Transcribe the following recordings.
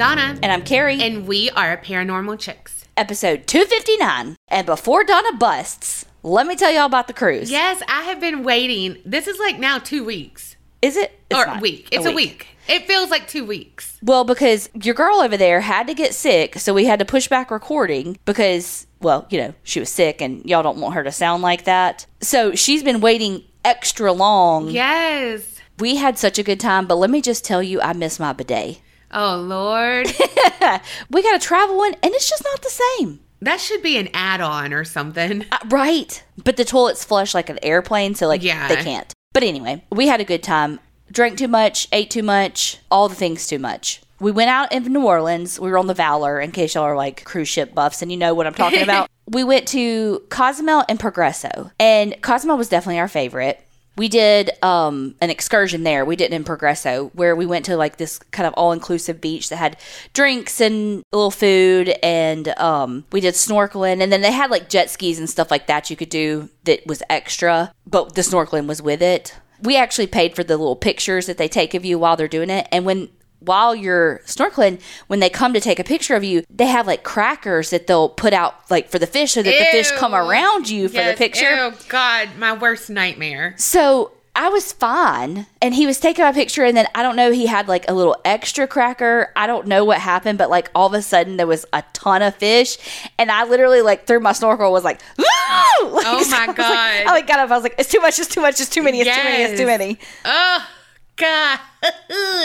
Donna. And I'm Kerri. And we are Paranormal Chicks. Episode 259. And before Donna busts, let me tell y'all about the cruise. Yes, I have been waiting. This is like now two weeks. Is it? It's or not. week. It's a week. It feels like two weeks. Well, because your girl over there had to get sick, so we had to push back recording because, well, you know, she was sick and y'all don't want her to sound like that. So she's been waiting extra long. Yes. We had such a good time, but let me just tell you, I miss my bidet. Oh, Lord. we got a travel one, and it's just not the same. That should be an add on or something. Uh, right. But the toilets flush like an airplane, so like Yeah. they can't. But anyway, we had a good time. Drank too much, ate too much, all the things too much. We went out in New Orleans. We were on the Valor, in case y'all are like cruise ship buffs and you know what I'm talking about. we went to Cozumel and Progreso, and Cozumel was definitely our favorite. We did um, an excursion there. We did it in Progreso, where we went to like this kind of all inclusive beach that had drinks and little food, and um, we did snorkeling. And then they had like jet skis and stuff like that you could do that was extra, but the snorkeling was with it. We actually paid for the little pictures that they take of you while they're doing it. And when while you're snorkeling, when they come to take a picture of you, they have like crackers that they'll put out like for the fish so that the fish come around you for the picture. Oh, God. My worst nightmare. So I was fine. And he was taking my picture, and then I don't know, he had like a little extra cracker. I don't know what happened, but like all of a sudden there was a ton of fish. And I literally, like, through my snorkel, was like, "Woo!" Like, Oh so my I like- God. I like got up. I was like, it's too much, it's too much, it's too many, it's too many, it's too many. Oh, God.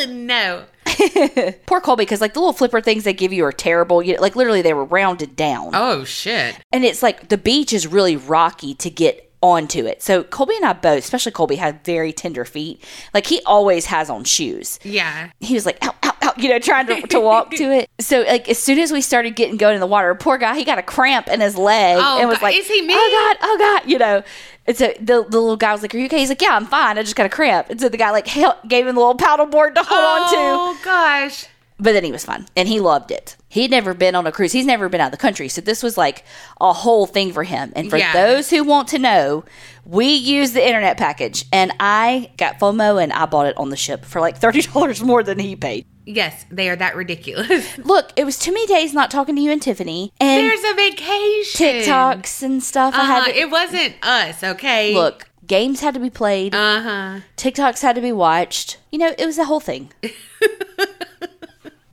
no. Poor Colby, because like the little flipper things they give you are terrible. You, like literally, they were rounded down. Oh, shit. and it's like the beach is really rocky to get onto it. So Colby and I both, especially Colby, had very tender feet. Like he always has on shoes. Yeah. He was like, ow, ow, ow, you know, trying to, to walk to it. So like as soon as we started getting going in the water, poor guy, he got a cramp in his leg Oh, and was God. like, Is he me? Oh God, oh God, you know. And so the, the little guy was like, Are you okay? He's like, Yeah, I'm fine. I just got a cramp. And so the guy like helped, gave him the little paddle board to hold on to. Oh, gosh. But then he was fine and he loved it. He'd never been on a cruise. He's never been out of the country. So this was like a whole thing for him. And for Yeah. those who want to know, we use the internet package and I got FOMO and I bought it on the ship for like $30 more than he paid. Yes, they are that ridiculous. Look, it was too many days not talking to you and Tiffany and There's a vacation. TikToks and stuff. I Uh-huh. had to, It wasn't us, okay? look, games had to be played, Uh huh. TikToks had to be watched. You know, it was a whole thing.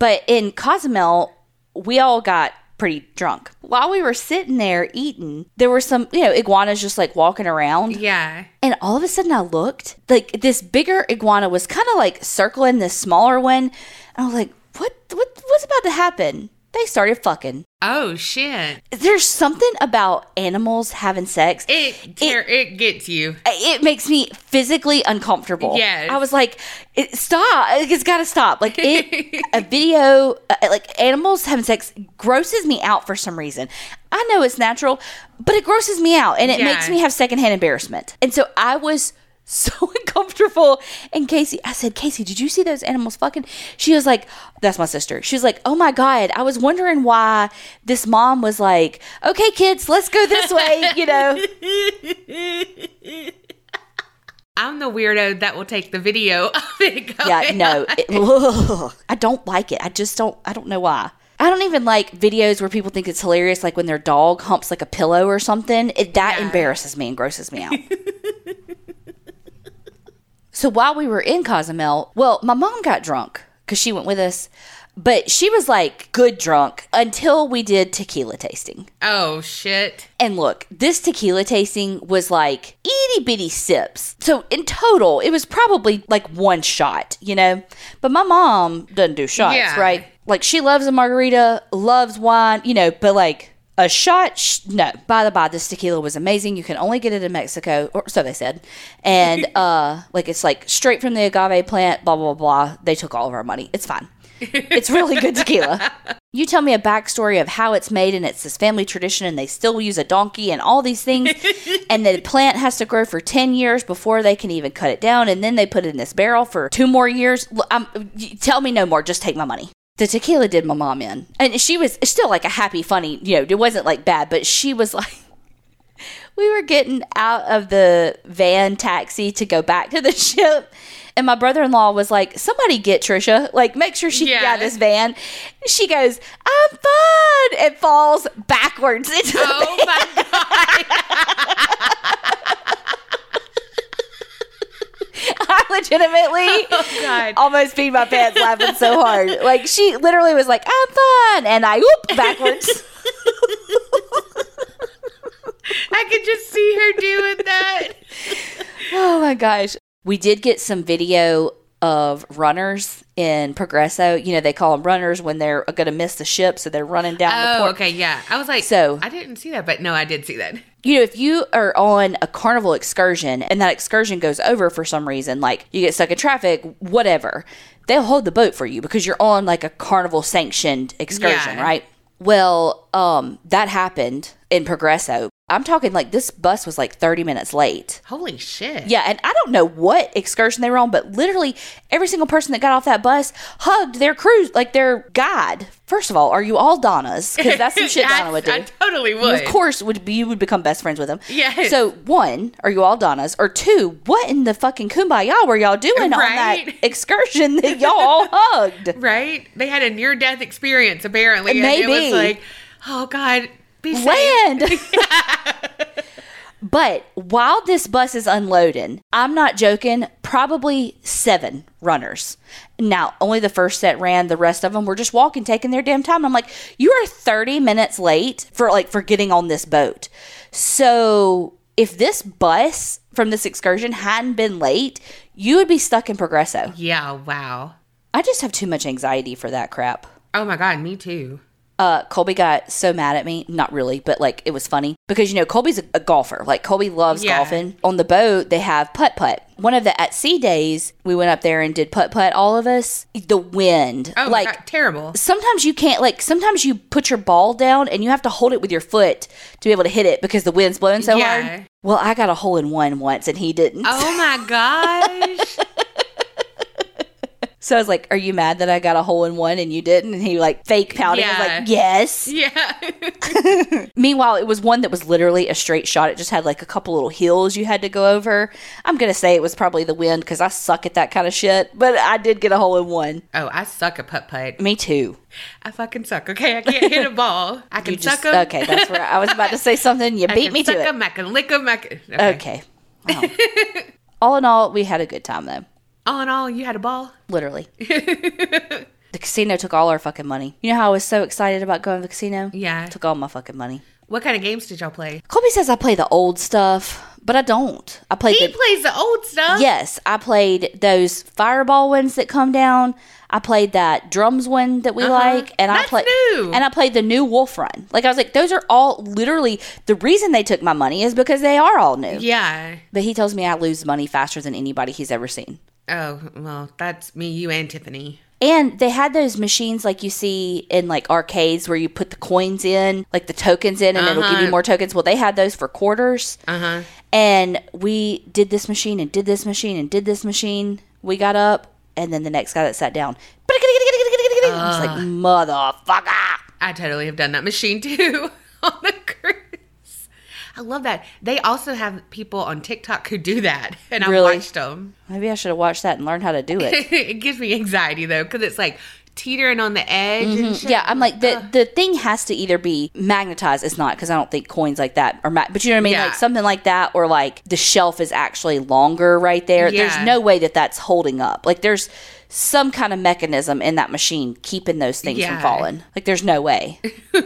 but in Cozumel, we all got pretty drunk. While we were sitting there eating, there were some, you know, iguanas just like walking around. Yeah. And all of a sudden I looked, like this bigger iguana was kind of like circling this smaller one. And I was like, what, what what's about to happen? They started fucking. Oh shit! There's something about animals having sex. It ter- it, gets you. it makes me physically uncomfortable. Yeah. I was like, it, stop. It's got to stop. Like it, a video, uh, like animals having sex grosses me out for some reason. I know it's natural, but it grosses me out and it Yeah. makes me have secondhand embarrassment. And so I was so uncomfortable. And Casey, I said, Casey, did you see those animals fucking? She was like, that's my sister. She was like, oh my God. I was wondering why this mom was like, okay, kids, let's go this way, you know? I'm the weirdo that will take the video of it. Going yeah no it- ugh. i don't like it i just don't i don't know why i don't even like videos where people think it's hilarious like when their dog humps like a pillow or something it, that Yeah. embarrasses me and grosses me out so while we were in cozumel well my mom got drunk because she went with us but she was like good drunk until we did tequila tasting Oh shit! and look, this tequila tasting was like itty bitty sips. So in total, it was probably like one shot, you know? But my mom doesn't do shots, Yeah. right? Like she loves a margarita, loves wine, you know, but like a shot, sh- no. By the by, this tequila was amazing. You can only get it in Mexico, or so they said. And uh like it's like straight from the agave plant, blah, blah, blah. They took all of our money. It's fine. It's really good tequila. You tell me a backstory of how it's made, and it's this family tradition, and they still use a donkey and all these things. and the plant has to grow for 10 years before they can even cut it down. And then they put it in this barrel for two more years. L- Um, tell me no more. Just take my money. The tequila did my mom in. And she was still like a happy, funny, you know, it wasn't like bad, but she was like, we were getting out of the van taxi to go back to the ship. And my brother in law was like, Somebody get Trisha. Like, make sure she get out of this van. She goes, I'm fine. And falls backwards into oh the Oh van. my god. Legitimately Oh almost peed my pants laughing so hard. Like, she literally was like, I'm fine. And I whoop backwards. I could just see her doing that. Oh my gosh. We did get some video of runners in Progreso. You know, they call them runners when they're going to miss the ship, so they're running down the Oh, port. okay, yeah. I was like, So- I didn't see that, but no, I did see that. You know, if you are on a carnival excursion and that excursion goes over for some reason, like you get stuck in traffic, whatever, they'll hold the boat for you because you're on like a carnival sanctioned excursion, Yeah. right? Well, um, that happened in Progreso. I'm talking like this bus was like 30 minutes late. Holy shit. Yeah, and I don't know what excursion they were on, but literally every single person that got off that bus hugged their cruise, like their guide. First of all, are you all Donnas? Because that's some shit I- Donna would do. I totally You, would. of course, would be, you would become best friends with them. Yeah. So one, are you all Donnas? Or two, what in the fucking kumbaya were y'all doing on that excursion that y'all all hugged? Right? They had a near death experience apparently. And it Maybe. was like, oh God, be. Land. but while this bus is unloading, I'm not joking, probably seven runners. Now, only the first set ran, the rest of them were just walking, taking their damn time. I'm like, you are 30 minutes late for like for getting on this boat. So if this bus from this excursion hadn't been late, you would be stuck in Progreso. Yeah, wow. I just have too much anxiety for that crap. Oh my God, me too. Uh, Colby got so mad at me. Not really, but like it was funny because you know Colby's a, a golfer. Like Colby loves Yeah. golfing. On the boat, they have putt putt. One of the at sea days, we went up there and did putt putt. All of us. The wind, Oh like God, terrible. sometimes you can't. Like sometimes you put your ball down and you have to hold it with your foot to be able to hit it because the wind's blowing so Yeah. hard. Well, I got a hole in one once and he didn't. Oh my gosh. So I was like, "Are you mad that I got a hole in one and you didn't?" And he like fake pouting. He was Yeah. like, "Yes." yeah. Meanwhile, it was one that was literally a straight shot. It just had like a couple little hills you had to go over. I'm gonna say it was probably the wind because I suck at that kind of shit. But I did get a hole in one. oh, I suck at putt putt. Me too. I fucking suck. Okay, I can't hit a ball. I can You suck just 'em. okay. That's where I was about to say something. You I beat can me suck to it. 'em, I can lick them. I can. Okay. Wow. all in all, we had a good time though. All in all, you had a ball. Literally. the casino took all our fucking money. You know how I was so excited about going to the casino? Yeah. Took all my fucking money. What kind of games did y'all play? Colby says I play the old stuff, but I don't. I play He the plays the old stuff. Yes, I played those fireball ones that come down. I played that drums one that we Uh-huh. like, and I played new. and I played the new Wolf Run. Like I was like, those are all literally the reason they took my money is because they are all new. Yeah. But he tells me I lose money faster than anybody he's ever seen. Oh well, that's me, you, and Tiffany. And they had those machines like you see in like arcades where you put the coins in, like the tokens in, and it'll give you Uh-huh. more tokens. Well, they had those for quarters. Uh huh. And we did this machine and did this machine and did this machine. We got up, and then the next guy that sat down, I was like, motherfucker. I totally have done that machine too on the. I love that. They also have people on TikTok who do that, and I Really? watched them. Maybe I should have watched that and learned how to do it. it gives me anxiety though, because it's like teetering on the edge. And shit. Mm-hmm. yeah, I'm like the the thing has to either be magnetized. It's not because I don't think coins like that are. Ma- but you know what I mean, Yeah. like something like that, or like the shelf is actually longer right there. There's no way that that's holding up. Like there's some kind of mechanism in that machine keeping those things Yeah. from falling. Like there's no way.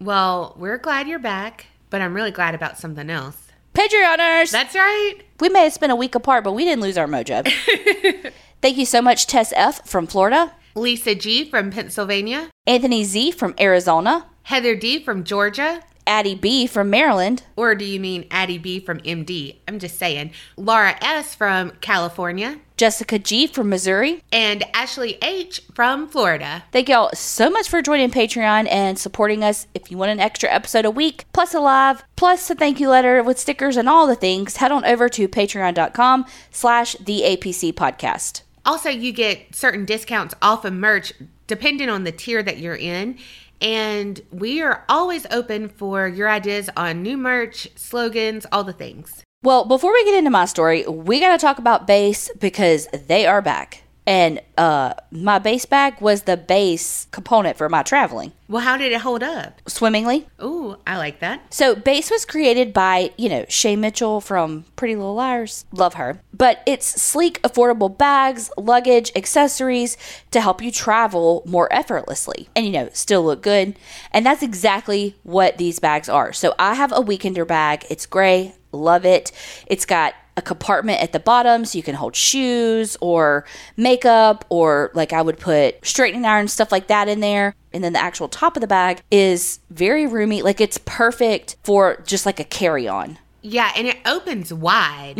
Well, we're glad you're back, but I'm really glad about something else. Patreoners. That's right. We may have spent a week apart, but we didn't lose our mojo. Thank you so much, Tess F. from Florida, Lisa G from Pennsylvania, Anthony Z. from Arizona, Heather D from Georgia, Addie B. from Maryland, or do you mean Addie B from MD? I'm just saying. Laura S from California, Jessica G. from Missouri. and Ashley H from Florida. Thank y'all so much for joining Patreon and supporting us. If you want an extra episode a week, plus a live, plus a thank you letter with stickers and all the things, head on over to patreon.com slash the APC podcast. Also, you get certain discounts off of merch depending on the tier that you're in. And we are always open for your ideas on new merch, slogans, all the things. Well, before we get into my story, we got to talk about Beis because they are back. And uh, my Beis bag was the base component for my traveling Well, how did it hold up? swimmingly. Ooh, I like that. So, Beis was created by, you know, Shay Mitchell from Pretty Little Liars. Love her. But it's sleek, affordable bags, luggage, accessories to help you travel more effortlessly and, you know, still look good. And that's exactly what these bags are. So, I have a weekender bag. It's gray. Love it. It's got a compartment at the bottom so you can hold shoes or makeup or like I would put straightening iron stuff like that in there. And then the actual top of the bag is very roomy. Like it's perfect for just like a carry on. Yeah, and it opens wide.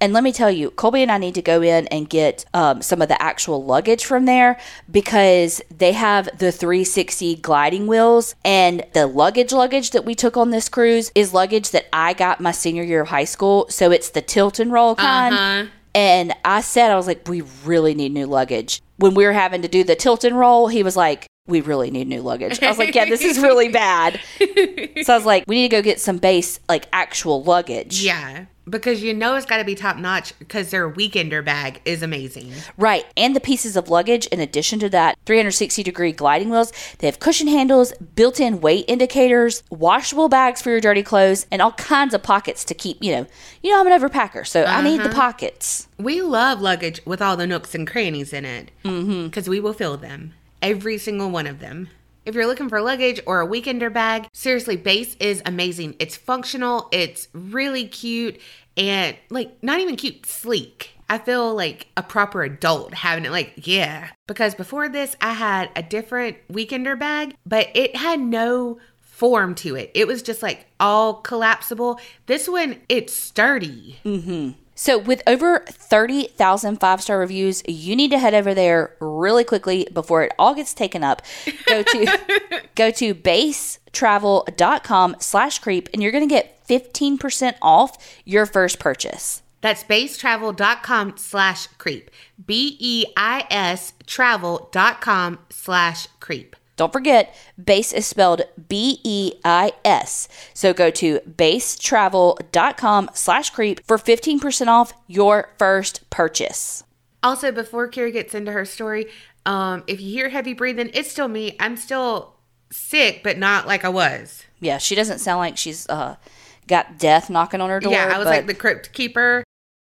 And let me tell you, Colby and I need to go in and get um, some of the actual luggage from there because they have the 360 gliding wheels. And the luggage luggage that we took on this cruise is luggage that I got my senior year of high school. So it's the tilt and roll kind. Uh-huh. And I said, I was like, we really need new luggage. When we were having to do the tilt and roll, he was like, we really need new luggage. I was like, yeah, this is really bad. so I was like, we need to go get some Beis, like actual luggage. Yeah, because you know it's got to be top notch because their weekender bag is amazing. Right. And the pieces of luggage, in addition to that 360 degree gliding wheels, they have cushion handles, built in weight indicators, washable bags for your dirty clothes, and all kinds of pockets to keep, you know, you know, I'm an overpacker, so I need the uh-huh. pockets. We love luggage with all the nooks and crannies in it mm-hmm. mm-hmm. because we will fill them, every single one of them. If you're looking for luggage or a weekender bag, seriously, Beis is amazing. It's functional, it's really cute, and like not even cute, sleek. I feel like a proper adult having it. Like, yeah. Because before this, I had a different weekender bag, but it had no form to it. It was just like all collapsible. This one, it's sturdy. Mm-hmm. So, with over 30,000 five star reviews, you need to head over there really quickly before it all gets taken up. Go to go to beistravel.com slash creep and you're going to get 15% off your first purchase. That's beistravel.com slash creep. B E I S travel.com slash creep. Don't forget, Beis is spelled B E I S. So go to beistravel.com slash creep for 15% off your first purchase. Also, before Kerri gets into her story, um, if you hear heavy breathing, it's still me. I'm still sick, but not like I was. Yeah, she doesn't sound like she's uh, got death knocking on her door. yeah, I was but- like the crypt keeper.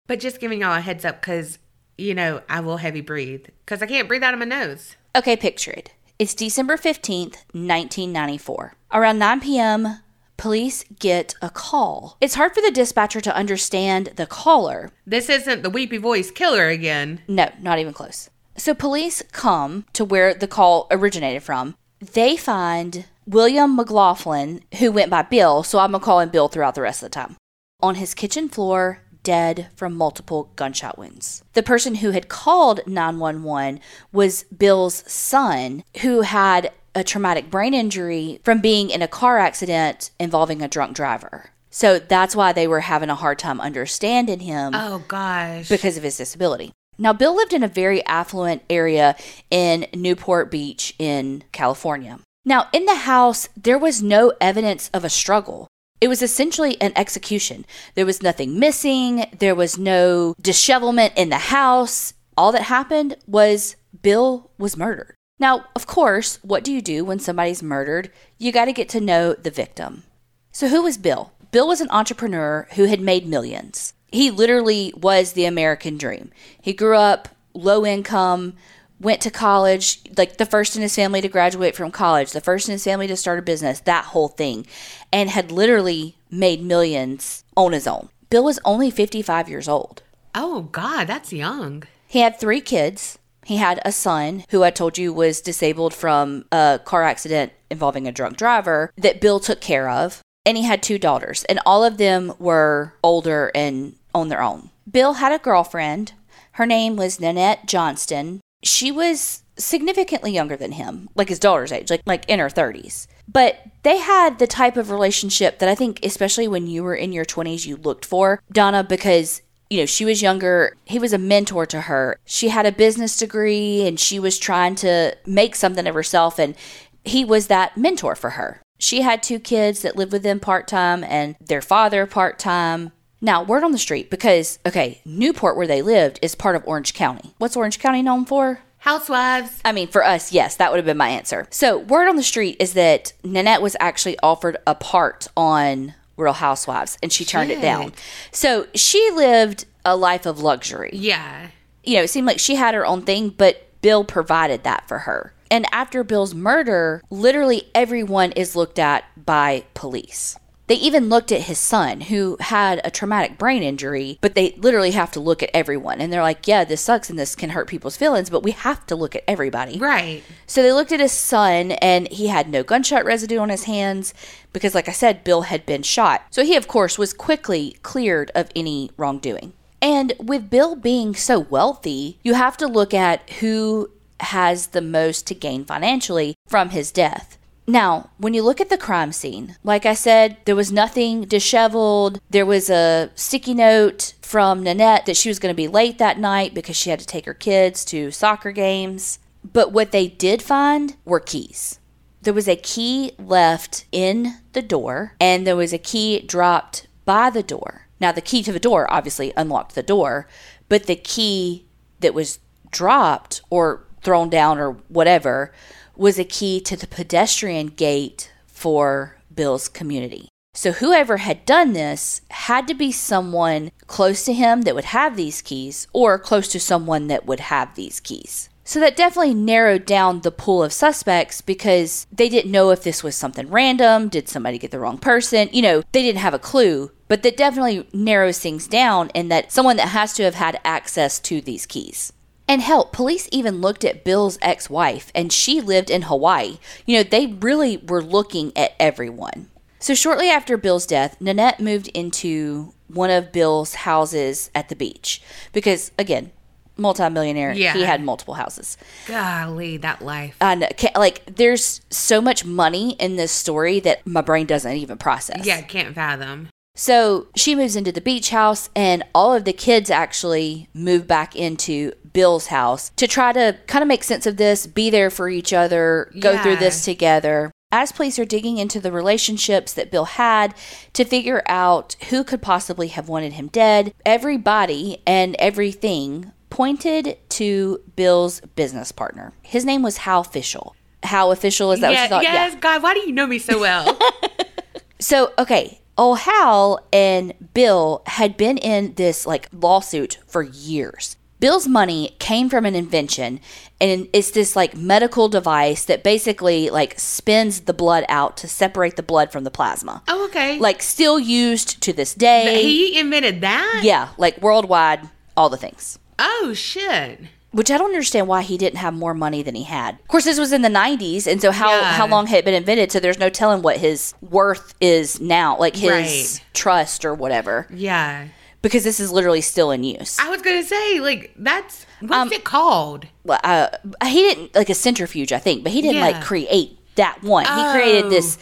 But just giving y'all a heads up because, you know, I will heavy breathe because I can't breathe out of my nose. Okay, picture it. It's December 15th, 1994. Around 9 p.m., police get a call. It's hard for the dispatcher to understand the caller. This isn't the weepy voice killer again. No, not even close. So police come to where the call originated from. They find William McLaughlin, who went by Bill, so I'm going to call him Bill throughout the rest of the time, on his kitchen floor, dead from multiple gunshot wounds. The person who had called 911 was Bill's son, who had a traumatic brain injury from being in a car accident involving a drunk driver. So that's why they were having a hard time understanding him Oh, gosh. because of his disability. Now, Bill lived in a very affluent area in Newport Beach in California. Now, in the house, there was no evidence of a struggle. It was essentially an execution. There was nothing missing, there was no dishevelment in the house. All that happened was Bill was murdered. Now, of course, what do you do when somebody's murdered? You got to get to know the victim. So, who was Bill? Bill was an entrepreneur who had made millions. He literally was the American dream. He grew up low income, went to college, like the first in his family to graduate from college, the first in his family to start a business, that whole thing, and had literally made millions on his own. Bill was only 55 years old. oh, God, that's young. He had three kids. He had a son who I told you was disabled from a car accident involving a drunk driver that Bill took care of. And he had two daughters, and all of them were older and on their own. Bill had a girlfriend. Her name was Nanette Johnston. She was significantly younger than him, like his daughter's age, like like in her 30s. But they had the type of relationship that I think especially when you were in your 20s you looked for, Donna, because you know, she was younger. He was a mentor to her. She had a business degree and she was trying to make something of herself. And he was that mentor for her. She had two kids that lived with them part time and their father part time. Now, word on the street because, okay, Newport, where they lived, is part of Orange County. What's Orange County known for? Housewives. I mean, for us, yes, that would have been my answer. So, word on the street is that Nanette was actually offered a part on Real Housewives and she turned it down. So, she lived a life of luxury. Yeah. You know, it seemed like she had her own thing, but Bill provided that for her. And after Bill's murder, literally everyone is looked at by police. They even looked at his son, who had a traumatic brain injury, but they literally have to look at everyone. And they're like, yeah, this sucks and this can hurt people's feelings, but we have to look at everybody. Right. So they looked at his son, and he had no gunshot residue on his hands because, like I said, Bill had been shot. So he, of course, was quickly cleared of any wrongdoing. And with Bill being so wealthy, you have to look at who has the most to gain financially from his death. Now, when you look at the crime scene, like I said, there was nothing disheveled. There was a sticky note from Nanette that she was going to be late that night because she had to take her kids to soccer games. But what they did find were keys. There was a key left in the door, and there was a key dropped by the door. Now, the key to the door obviously unlocked the door, but the key that was dropped or thrown down or whatever was a key to the pedestrian gate for Bill's community. So, whoever had done this had to be someone close to him that would have these keys or close to someone that would have these keys. So, that definitely narrowed down the pool of suspects because they didn't know if this was something random. Did somebody get the wrong person? You know, they didn't have a clue, but that definitely narrows things down in that someone that has to have had access to these keys. And hell, police even looked at Bill's ex wife, and she lived in Hawaii. You know, they really were looking at everyone. So, shortly after Bill's death, Nanette moved into one of Bill's houses at the beach because, again, multimillionaire, Yeah. he had multiple houses. Golly, that life. And like, there's so much money in this story that my brain doesn't even process. yeah, can't fathom. So she moves into the beach house, and all of the kids actually move back into Bill's house to try to kind of make sense of this, be there for each other, go through this together. As police are digging into the relationships that Bill had to figure out who could possibly have wanted him dead, everybody and everything pointed to Bill's business partner. His name was Hal Fishel. How official is that? what yeah, you thought? yes, God, why do you know me so well? So, okay, old Hal and Bill had been in this like lawsuit for years. Bill's money came from an invention, and it's this like medical device that basically like spins the blood out to separate the blood from the plasma. oh, okay. Like, still used to this day. he invented that? yeah, like worldwide, all the things. Oh, shit. Which I don't understand why he didn't have more money than he had. Of course, this was in the '90s, and so how Yeah. how long had it been invented? So there's no telling what his worth is now, like his Right. trust or whatever, Yeah. Because this is literally still in use. I was going to say, like, that's, what's Um, it called? Well, uh, he didn't like a centrifuge, I think, but he didn't like create that one. He Oh. created this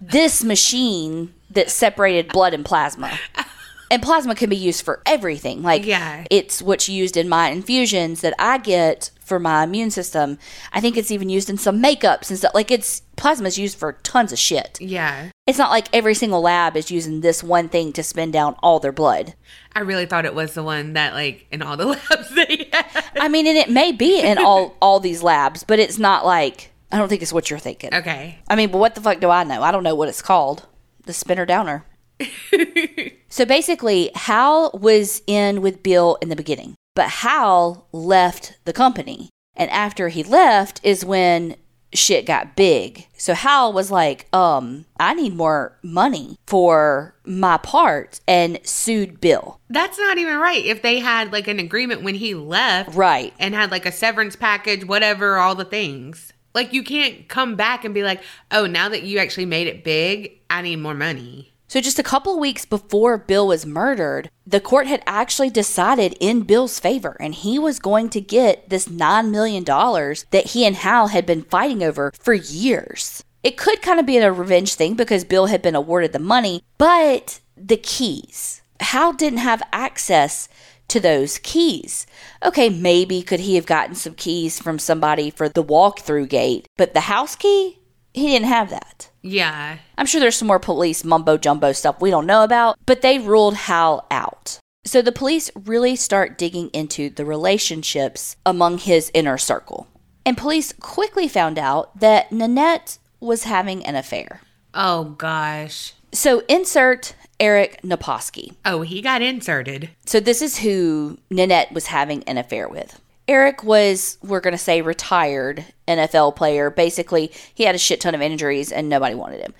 this machine that separated blood and plasma. And plasma can be used for everything. Like Yeah. it's what's used in my infusions that I get for my immune system. I think it's even used in some makeups and stuff. Like it's plasma is used for tons of shit. Yeah. It's not like every single lab is using this one thing to spin down all their blood. I really thought it was the one that, like, in all the labs they had. I mean, and it may be in all all these labs, but it's not like I don't think it's what you're thinking. Okay. I mean, but what the fuck do I know? I don't know what it's called. The spinner downer. so basically, Hal was in with Bill in the beginning, but Hal left the company. And after he left is when shit got big. So Hal was like, um, I need more money for my part and sued Bill. That's not even right. If they had, like, an agreement when he left Right. and had, like, a severance package, whatever, all the things. Like, you can't come back and be like, oh, now that you actually made it big, I need more money. So, just a couple weeks before Bill was murdered, the court had actually decided in Bill's favor, and he was going to get this $9 million that he and Hal had been fighting over for years. It could kind of be a revenge thing because Bill had been awarded the money, but the keys. Hal didn't have access to those keys. Okay, maybe could he have gotten some keys from somebody for the walk-through gate, but the house key? He didn't have that. Yeah. I'm sure there's some more police mumbo jumbo stuff we don't know about, but they ruled Hal out. So the police really start digging into the relationships among his inner circle. And police quickly found out that Nanette was having an affair. Oh gosh. So insert Eric Naposki. Oh, he got inserted. So this is who Nanette was having an affair with. Eric was, we're going to say, retired NFL player. Basically, he had a shit ton of injuries and nobody wanted him.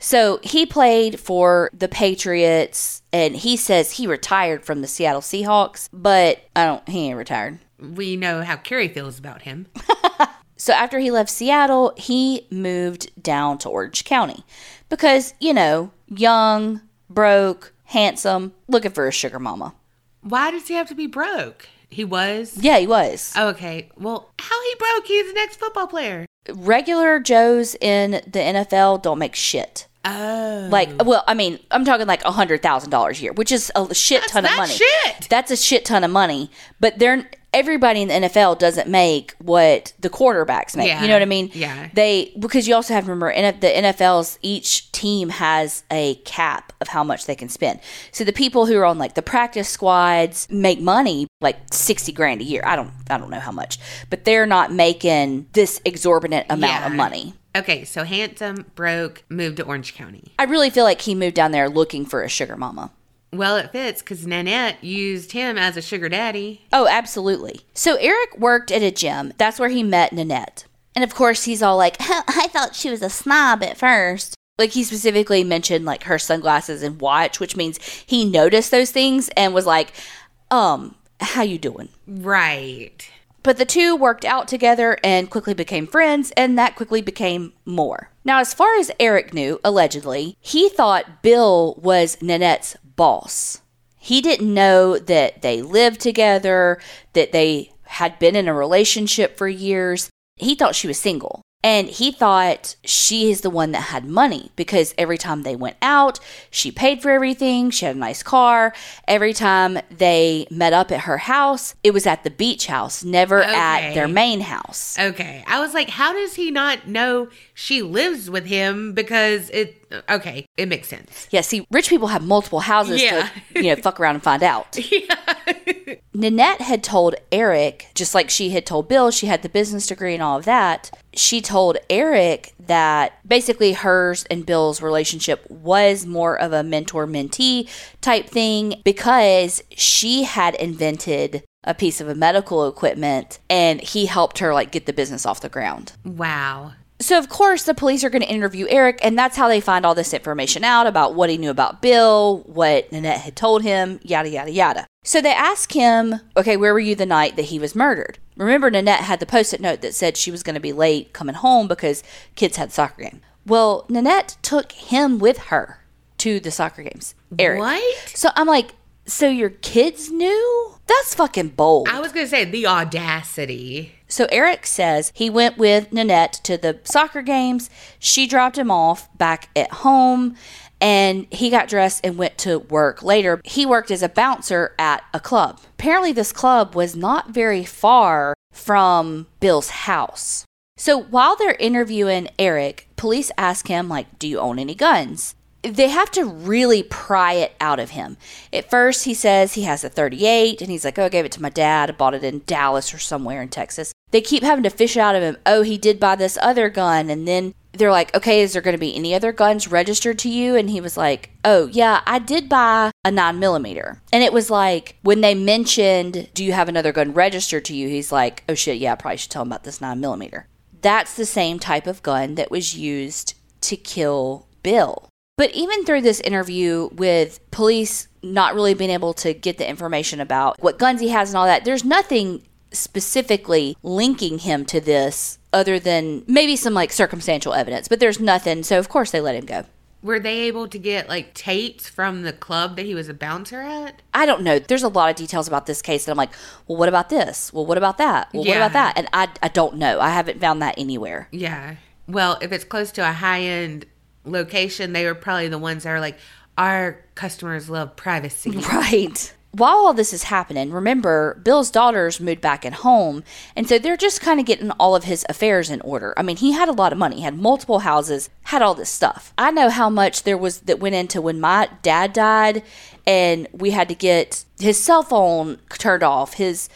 So he played for the Patriots and he says he retired from the Seattle Seahawks, but I don't, he ain't retired. We know how Kerri feels about him. So after he left Seattle, he moved down to Orange County because, you know, young, broke, handsome, looking for a sugar mama. Why does he have to be broke? He was? Yeah, he was. Oh, Okay. Well, how he broke? He's an ex football player. Regular Joes in the NFL don't make shit. Oh. Like, well, I mean, I'm talking like a hundred thousand dollars a year, which is a shit That's ton of money. shit. That's a shit ton of money. But they're everybody in the NFL doesn't make what the quarterbacks make. Yeah. You know what I mean? Yeah. They because you also have to remember in the NFL's each team has a cap of how much they can spend. So the people who are on like the practice squads make money like sixty grand a year. I don't I don't know how much, but they're not making this exorbitant amount of money. Okay, so handsome, broke, moved to Orange County. I really feel like he moved down there looking for a sugar mama. Well, it fits because Nanette used him as a sugar daddy. Oh, absolutely. So Eric worked at a gym. That's where he met Nanette. And of course, he's all like, I thought she was a snob at first. Like he specifically mentioned like her sunglasses and watch, which means he noticed those things and was like, um, how you doing? Right. But the two worked out together and quickly became friends, and that quickly became more. Now, as far as Eric knew, allegedly, he thought Bill was Nanette's boss. He didn't know that they lived together, that they had been in a relationship for years. He thought she was single. And he thought she is the one that had money because every time they went out, she paid for everything. She had a nice car. Every time they met up at her house, it was at the beach house, never at their main house. Okay. I was like, how does he not know she lives with him? Because it, okay, it makes sense. Yeah, see, rich people have multiple houses Yeah. to, you know, fuck around and find out. Yeah. Nanette had told Eric, just like she had told Bill, she had the business degree and all of that. She told Eric that basically hers and Bill's relationship was more of a mentor mentee type thing because she had invented a piece of a medical equipment and he helped her like get the business off the ground. Wow. So, of course, the police are going to interview Eric, and that's how they find all this information out about what he knew about Bill, what Nanette had told him, yada, yada, yada. So they ask him, okay, where were you the night that he was murdered? Remember, Nanette had the post it note that said she was going to be late coming home because kids had soccer game. Well, Nanette took him with her to the soccer games. Eric. What? So I'm like, so your kids knew? That's fucking bold. I was going to say the audacity. So Eric says he went with Nanette to the soccer games. She dropped him off back at home and he got dressed and went to work later. He worked as a bouncer at a club. Apparently, this club was not very far from Bill's house. So while they're interviewing Eric, police ask him like, "Do you own any guns?" They have to really pry it out of him. At first, he says he has a 38, and he's like, "Oh, I gave it to my dad. I bought it in Dallas or somewhere in Texas." They keep having to fish out of him. Oh, he did buy this other gun, and then they're like, "Okay, is there going to be any other guns registered to you?" And he was like, "Oh, yeah, I did buy a nine millimeter." And it was like when they mentioned, "Do you have another gun registered to you?" He's like, "Oh shit, yeah, I probably should tell him about this nine millimeter." That's the same type of gun that was used to kill Bill. But even through this interview with police not really being able to get the information about what guns he has and all that, there's nothing specifically linking him to this other than maybe some like circumstantial evidence, but there's nothing. So, of course, they let him go. Were they able to get like tapes from the club that he was a bouncer at? I don't know. There's a lot of details about this case that I'm like, well, what about this? Well, what about that? Well, what about that? And I, I don't know. I haven't found that anywhere. Yeah. Well, if it's close to a high end location, they were probably the ones that are like, our customers love privacy. Right. while all this is happening, remember, Bill's daughters moved back at home. And so they're just kind of getting all of his affairs in order. I mean, he had a lot of money, had multiple houses, had all this stuff. I know how much there was that went into when my dad died and we had to get his cell phone turned off, his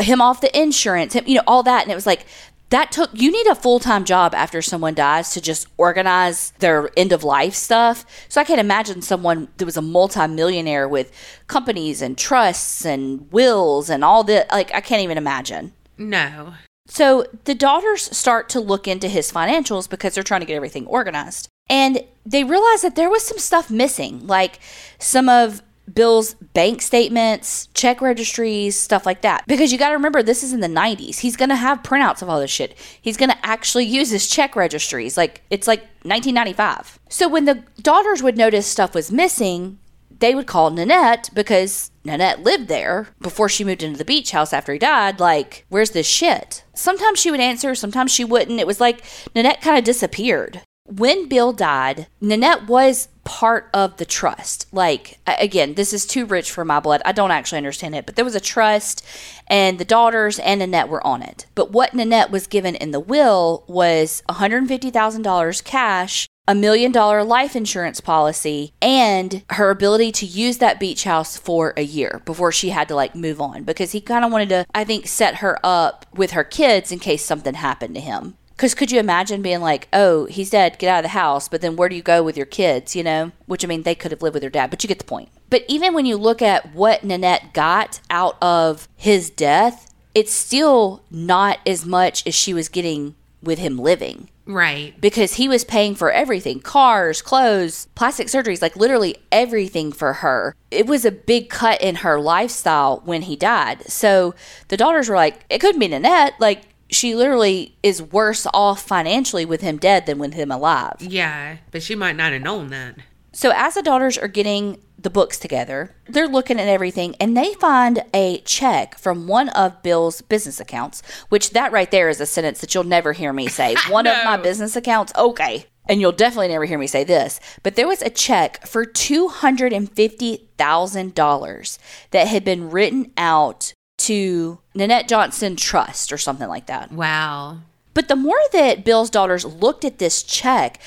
him off the insurance, him, you know, all that. And it was like, that took you need a full-time job after someone dies to just organize their end of life stuff. So i can't imagine someone that was a multi-millionaire with companies and trusts and wills and all that like i can't even imagine. No. so the daughters start to look into his financials because they're trying to get everything organized. And they realize that there was some stuff missing like some of Bill's bank statements, check registries, stuff like that. Because you got to remember, this is in the 90s. He's going to have printouts of all this shit. He's going to actually use his check registries. Like, it's like 1995. So when the daughters would notice stuff was missing, they would call Nanette because Nanette lived there before she moved into the beach house after he died. Like, where's this shit? Sometimes she would answer, sometimes she wouldn't. It was like Nanette kind of disappeared. When Bill died, Nanette was part of the trust. Like, again, this is too rich for my blood. I don't actually understand it, but there was a trust, and the daughters and Nanette were on it. But what Nanette was given in the will was $150,000 cash, a million dollar life insurance policy, and her ability to use that beach house for a year before she had to like move on because he kind of wanted to, I think, set her up with her kids in case something happened to him. Because could you imagine being like, oh, he's dead, get out of the house, but then where do you go with your kids, you know? Which, I mean, they could have lived with their dad, but you get the point. But even when you look at what Nanette got out of his death, it's still not as much as she was getting with him living Right. because he was paying for everything cars, clothes, plastic surgeries, like literally everything for her. It was a big cut in her lifestyle when he died. So the daughters were like, it couldn't be Nanette. Like, she literally is worse off financially with him dead than with him alive. Yeah, but she might not have known that. So as the daughters are getting the books together, they're looking at everything and they find a check from one of Bill's business accounts, which that right there is a sentence that you'll never hear me say. One of my business accounts, okay. And you'll definitely never hear me say this, but there was a check for $250,000 that had been written out to Nanette Johnston Trust or something like that. Wow. But the more that Bill's daughters looked at this check,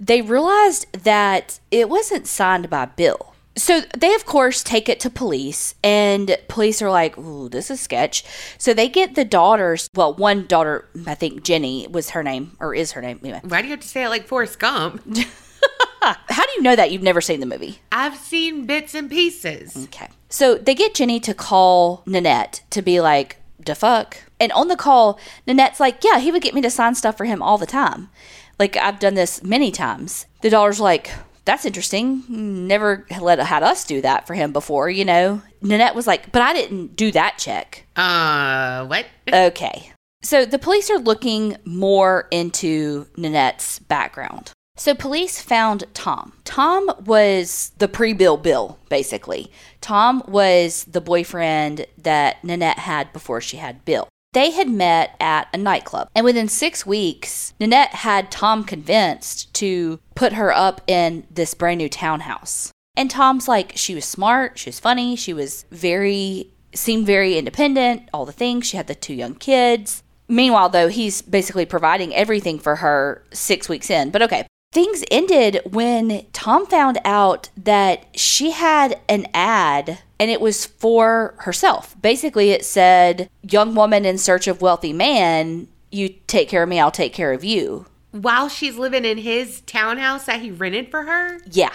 they realized that it wasn't signed by Bill. So they, of course, take it to police, and police are like, ooh, this is sketch. So they get the daughters, well, one daughter, I think Jenny was her name, or is her name, anyway. Why do you have to say it like Forrest Gump? How do you know that? You've never seen the movie. I've seen bits and pieces. Okay. So they get Jenny to call Nanette to be like, the fuck. And on the call, Nanette's like, yeah, he would get me to sign stuff for him all the time. Like, I've done this many times. The daughter's like, that's interesting. Never let had us do that for him before, you know. Nanette was like, but I didn't do that check. Uh, what? Okay. So the police are looking more into Nanette's background. So police found Tom. Tom was the pre-bill bill, basically. Tom was the boyfriend that Nanette had before she had Bill. They had met at a nightclub, and within six weeks, Nanette had Tom convinced to put her up in this brand new townhouse. And Tom's like, she was smart, she was funny, she was very, seemed very independent, all the things. She had the two young kids. Meanwhile, though, he's basically providing everything for her six weeks in. But okay, things ended when Tom found out that she had an ad and it was for herself. Basically, it said, Young woman in search of wealthy man, you take care of me, I'll take care of you. While she's living in his townhouse that he rented for her? Yeah.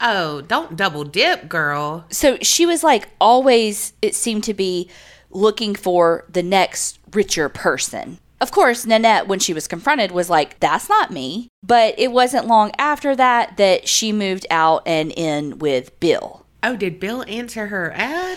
Oh, don't double dip, girl. So she was like always, it seemed to be looking for the next richer person. Of course, Nanette, when she was confronted, was like, that's not me. But it wasn't long after that that she moved out and in with Bill. Oh, did Bill answer her ad?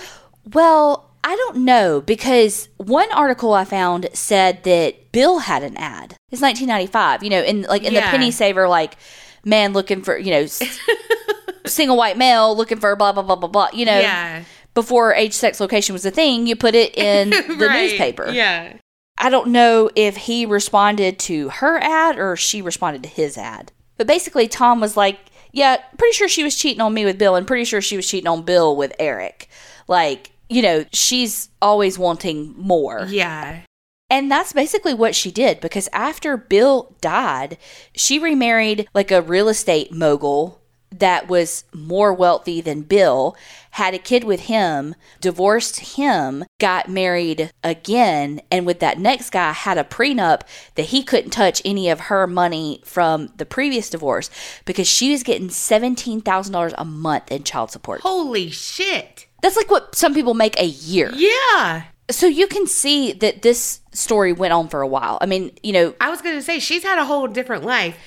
Well, I don't know because one article I found said that Bill had an ad. It's 1995, you know, in like in the penny saver, like man looking for, you know, single white male looking for blah blah blah blah blah. You know, Yeah. before age, sex, location was a thing, you put it in the Right. newspaper. Yeah. I don't know if he responded to her ad or she responded to his ad. But basically, Tom was like, Yeah, pretty sure she was cheating on me with Bill, and pretty sure she was cheating on Bill with Eric. Like, you know, she's always wanting more. Yeah. And that's basically what she did because after Bill died, she remarried like a real estate mogul that was more wealthy than Bill, had a kid with him, divorced him, got married again, and with that next guy had a prenup that he couldn't touch any of her money from the previous divorce because she was getting $17,000 a month in child support. Holy shit. That's like what some people make a year. Yeah. So you can see that this story went on for a while. I mean, you know, I was going to say, she's had a whole different life.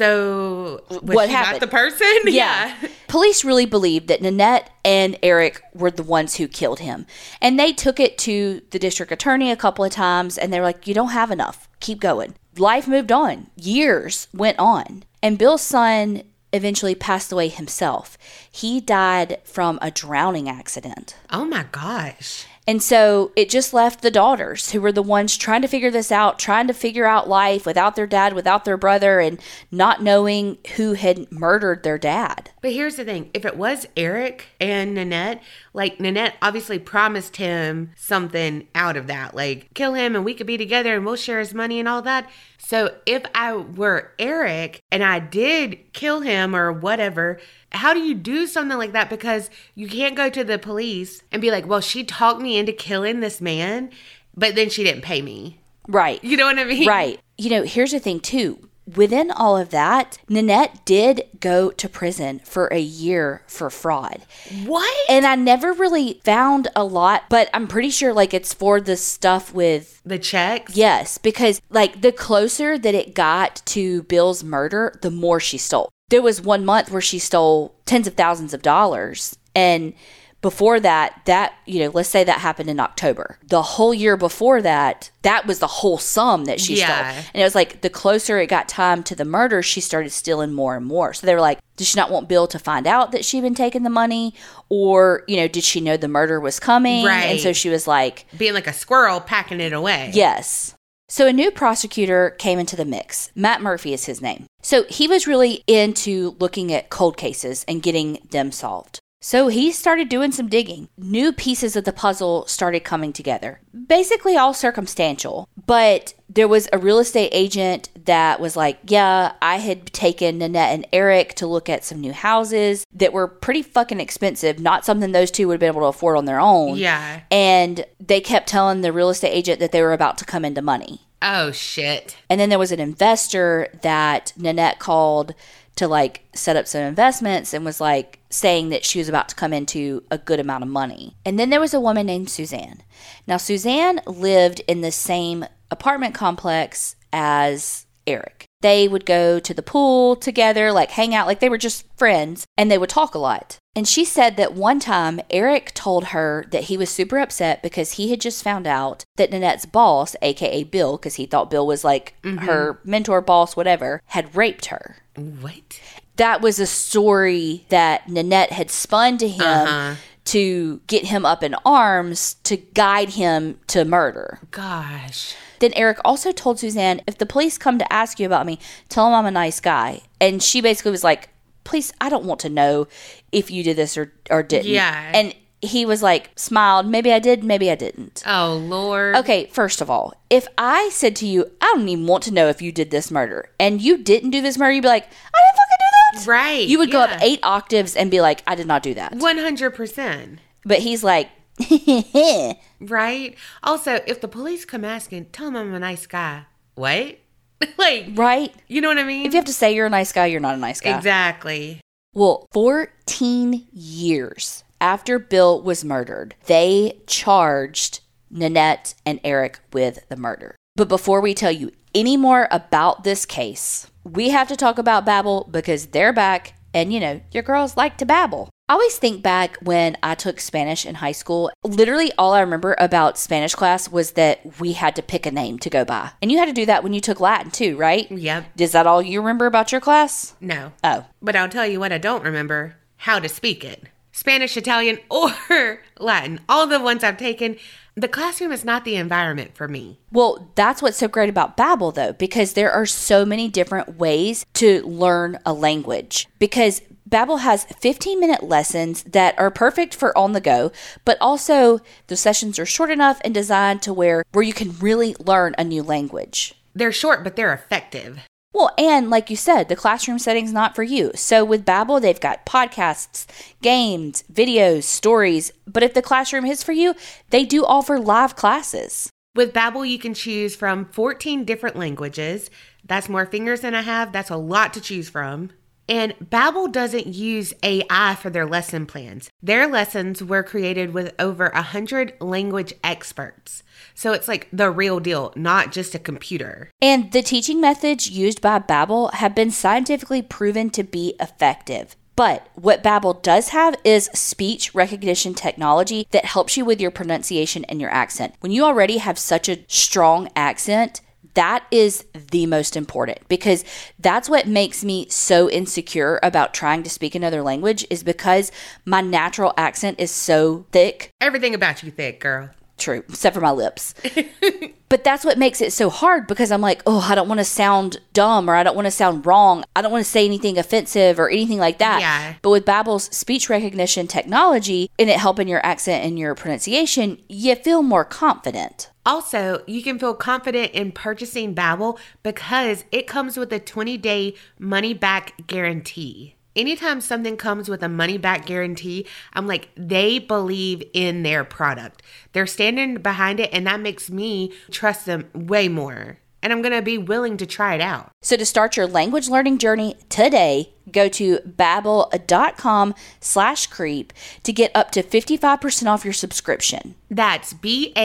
So, was What happened? the person? Yeah. Police really believed that Nanette and Eric were the ones who killed him. And they took it to the district attorney a couple of times and they were like, you don't have enough. Keep going. Life moved on. Years went on. And Bill's son eventually passed away himself. He died from a drowning accident. Oh my gosh. And so it just left the daughters who were the ones trying to figure this out, trying to figure out life without their dad, without their brother, and not knowing who had murdered their dad. But here's the thing if it was Eric and Nanette, like Nanette obviously promised him something out of that, like kill him and we could be together and we'll share his money and all that. So if I were Eric and I did kill him or whatever, how do you do something like that? Because you can't go to the police and be like, well, she talked me into killing this man, but then she didn't pay me. Right. You know what I mean? Right. You know, here's the thing, too. Within all of that, Nanette did go to prison for a year for fraud. What? And I never really found a lot, but I'm pretty sure like it's for the stuff with the checks? Yes, because like the closer that it got to Bill's murder, the more she stole. There was one month where she stole tens of thousands of dollars. And before that, that, you know, let's say that happened in October. The whole year before that, that was the whole sum that she Yeah. stole. And it was like the closer it got time to the murder, she started stealing more and more. So they were like, did she not want Bill to find out that she'd been taking the money? Or, you know, did she know the murder was coming? Right. And so she was like, Being like a squirrel packing it away. Yes. So a new prosecutor came into the mix. Matt Murphy is his name. So he was really into looking at cold cases and getting them solved. So he started doing some digging. New pieces of the puzzle started coming together. Basically all circumstantial, but there was a real estate agent that was like, "Yeah, I had taken Nanette and Eric to look at some new houses that were pretty fucking expensive, not something those two would have been able to afford on their own." Yeah. and they kept telling the real estate agent that they were about to come into money. Oh, shit. And then there was an investor that Nanette called to like set up some investments and was like saying that she was about to come into a good amount of money. And then there was a woman named Suzanne. Now, Suzanne lived in the same apartment complex as Eric. They would go to the pool together, like hang out, like they were just friends, and they would talk a lot. And she said that one time Eric told her that he was super upset because he had just found out that Nanette's boss, aka Bill, because he thought Bill was like her mentor, boss, whatever, had raped her. What? That was a story that Nanette had spun to him Uh-huh. to get him up in arms to guide him to murder. Gosh. Then Eric also told Suzanne, if the police come to ask you about me, tell them I'm a nice guy. And she basically was like, please, I don't want to know if you did this or, or didn't. Yeah. And he was like, smiled, maybe I did, maybe I didn't. Oh, Lord. Okay, first of all, if I said to you, I don't even want to know if you did this murder, and you didn't do this murder, you'd be like, I didn't fucking do that. Right. You would go up eight octaves and be like, I did not do that. 100%. But he's like, Right? Also, if the police come asking, tell them I'm a nice guy. What? like, right? you know what I mean? If you have to say you're a nice guy, you're not a nice guy. Exactly. Well, 14 years after Bill was murdered, they charged Nanette and Eric with the murder. But before we tell you any more about this case, we have to talk about Babbel because they're back and you know, your girls like to babble. I always think back when I took Spanish in high school. Literally, all I remember about Spanish class was that we had to pick a name to go by. And you had to do that when you took Latin too, right? Yep. Is that all you remember about your class? No. Oh, But I'll tell you what I don't remember how to speak it Spanish, Italian, or Latin. All the ones I've taken, the classroom is not the environment for me. Well, that's what's so great about Babbel though, because there are so many different ways to learn a language. Because Babbel has 15 minute lessons that are perfect for on the go, but also the sessions are short enough and designed to where where you can really learn a new language. They're short, but they're effective. Well, and like you said, the classroom setting's not for you. So with Babbel, they've got podcasts, games, videos, stories, but if the classroom is for you, they do offer live classes. With Babbel, you can choose from 14 different languages. That's more fingers than I have. That's a lot to choose from. And Babbel doesn't use AI for their lesson plans. Their lessons were created with over 100 language experts. So it's like the real deal, not just a computer. And the teaching methods used by Babbel have been scientifically proven to be effective. But what Babbel does have is speech recognition technology that helps you with your pronunciation and your accent. When you already have such a strong accent, that is the most important because that's what makes me so insecure about trying to speak another language is because my natural accent is so thick. Everything about you thick, girl. True, except for my lips. but that's what makes it so hard because I'm like, oh, I don't want to sound dumb or I don't want to sound wrong. I don't want to say anything offensive or anything like that. Yeah. But with Babbel's speech recognition technology and it helping your accent and your pronunciation, you feel more confident. Also, you can feel confident in purchasing Babbel because it comes with a 20-day money-back guarantee. Anytime something comes with a money-back guarantee, I'm like they believe in their product. They're standing behind it and that makes me trust them way more. And I'm going to be willing to try it out. So to start your language learning journey today, go to babbel.com slash creep to get up to 55% off your subscription. That's B-A-B-B-E-L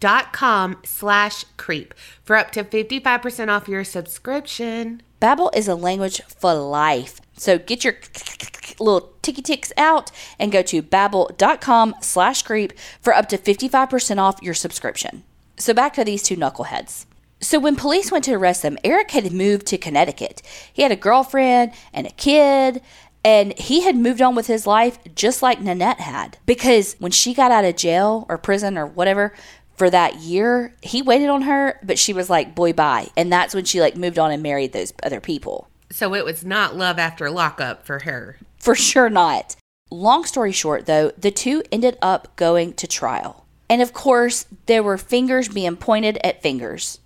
dot com slash creep for up to 55% off your subscription. Babbel is a language for life. So get your little ticky ticks out and go to babbel.com slash creep for up to 55% off your subscription. So back to these two knuckleheads. So when police went to arrest them, Eric had moved to Connecticut. He had a girlfriend and a kid, and he had moved on with his life just like Nanette had. Because when she got out of jail or prison or whatever for that year, he waited on her, but she was like, boy, bye. And that's when she like moved on and married those other people. So it was not love after lockup for her. For sure not. Long story short, though, the two ended up going to trial. And of course, there were fingers being pointed at fingers.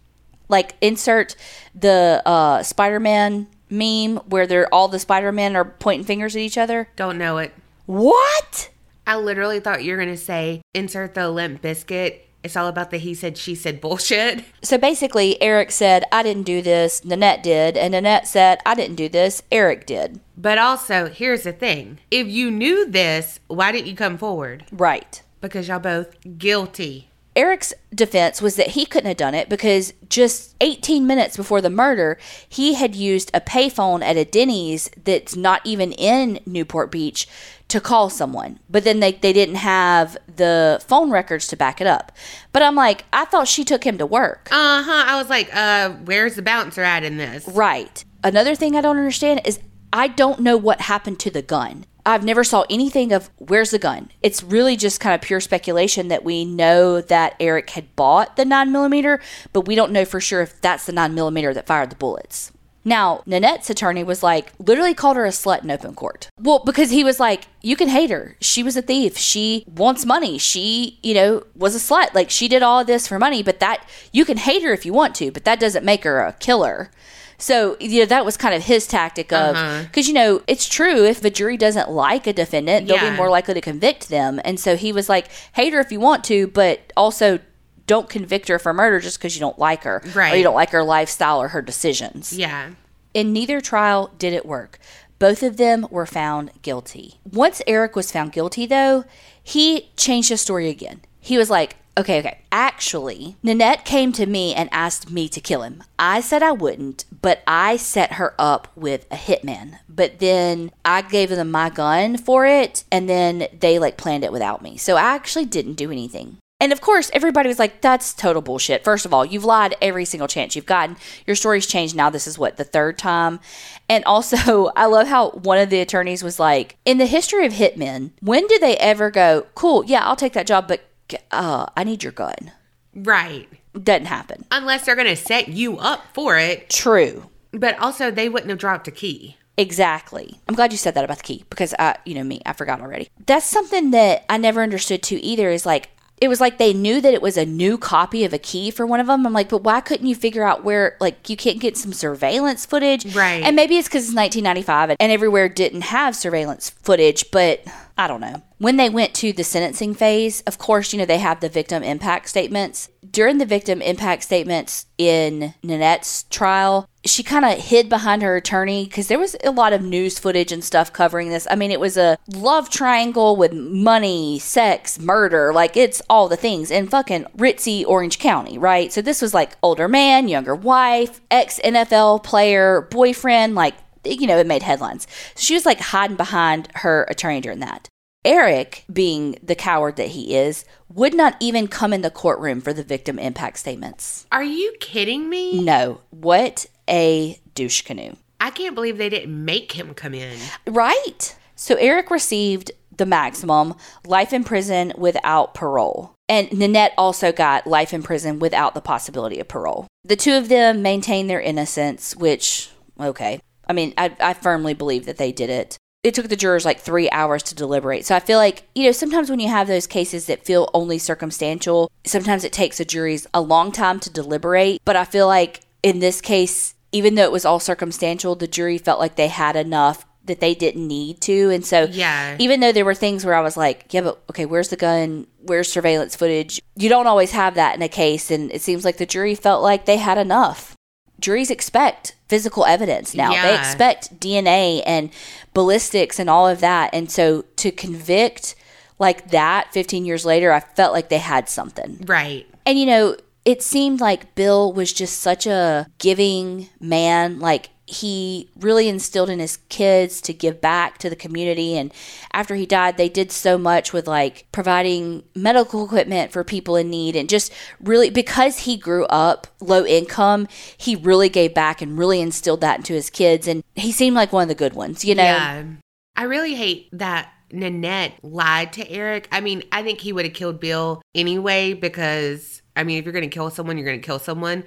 Like insert the uh, Spider-Man meme where they're all the Spider-Men are pointing fingers at each other. Don't know it. What? I literally thought you were going to say insert the Limp Bizkit. It's all about the he said, she said bullshit. So basically, Eric said, I didn't do this, Nanette did. And Nanette said, I didn't do this, Eric did. But also, here's the thing if you knew this, why didn't you come forward? Right. Because y'all both guilty. Eric's defense was that he couldn't have done it because just 18 minutes before the murder, he had used a payphone at a Denny's that's not even in Newport Beach to call someone. But then they, they didn't have the phone records to back it up. But I'm like, I thought she took him to work. Uh huh. I was like, uh, where's the bouncer at in this? Right. Another thing I don't understand is I don't know what happened to the gun. I've never saw anything of where's the gun. It's really just kind of pure speculation that we know that Eric had bought the nine millimeter, but we don't know for sure if that's the nine millimeter that fired the bullets. Now, Nanette's attorney was like, literally called her a slut in open court. Well, because he was like, you can hate her. She was a thief. She wants money. She, you know, was a slut. Like, she did all of this for money, but that, you can hate her if you want to, but that doesn't make her a killer. So, you know, that was kind of his tactic of, uh-huh. because, you know, it's true. If the jury doesn't like a defendant, they'll Yeah. be more likely to convict them. And so he was like, hate her if you want to, but also don't convict her for murder just because you don't like her. Or you don't like her lifestyle or her decisions. Yeah. In neither trial did it work. Both of them were found guilty. Once Eric was found guilty, though, he changed his story again. He was like, okay, okay, actually, Nanette came to me and asked me to kill him. I said I wouldn't, but I set her up with a hitman. But then I gave them my gun for it, and then they like planned it without me. So I actually didn't do anything. And of course, everybody was like, that's total bullshit. First of all, you've lied every single chance you've gotten. Your story's changed now. This is what, the third time? And also, I love how one of the attorneys was like, in the history of hitmen, when do they ever go, cool, yeah, I'll take that job, but uh, I need your gun? Right. Doesn't happen. Unless they're going to set you up for it. True. But also, they wouldn't have dropped a key. Exactly. I'm glad you said that about the key because I, you know me, I forgot already. That's something that I never understood too either is like it was like they knew that it was a new copy of a key for one of them. I'm like, but why couldn't you figure out where, like, you can't get some surveillance footage? Right. And maybe it's because it's 1995 and everywhere didn't have surveillance footage, but I don't know. When they went to the sentencing phase, of course, you know, they have the victim impact statements. During the victim impact statements in Nanette's trial, she kind of hid behind her attorney because there was a lot of news footage and stuff covering this. I mean, it was a love triangle with money, sex, murder, like it's all the things in fucking ritzy Orange County, right? So this was like older man, younger wife, ex NFL player, boyfriend, like you know, it made headlines. So she was like hiding behind her attorney during that. Eric, being the coward that he is, would not even come in the courtroom for the victim impact statements. Are you kidding me? No. What a douche canoe. I can't believe they didn't make him come in. Right. So Eric received the maximum life in prison without parole. And Nanette also got life in prison without the possibility of parole. The two of them maintained their innocence, which, okay. I mean, I, I firmly believe that they did it it took the jurors like three hours to deliberate. So I feel like, you know, sometimes when you have those cases that feel only circumstantial, sometimes it takes the juries a long time to deliberate. But I feel like in this case, even though it was all circumstantial, the jury felt like they had enough that they didn't need to. And so, Yeah. even though there were things where I was like, yeah, but okay, where's the gun? Where's surveillance footage? You don't always have that in a case. And it seems like the jury felt like they had enough. Juries expect physical evidence now. They expect DNA and ballistics and all of that. And so to convict like that 15 years later, I felt like they had something. Right. And you know, it seemed like Bill was just such a giving man. Like he really instilled in his kids to give back to the community. And after he died, they did so much with like providing medical equipment for people in need and just really because he grew up low income, he really gave back and really instilled that into his kids. And he seemed like one of the good ones, you know? Yeah. I really hate that Nanette lied to Eric. I mean, I think he would have killed Bill anyway because, I mean, if you're going to kill someone, you're going to kill someone.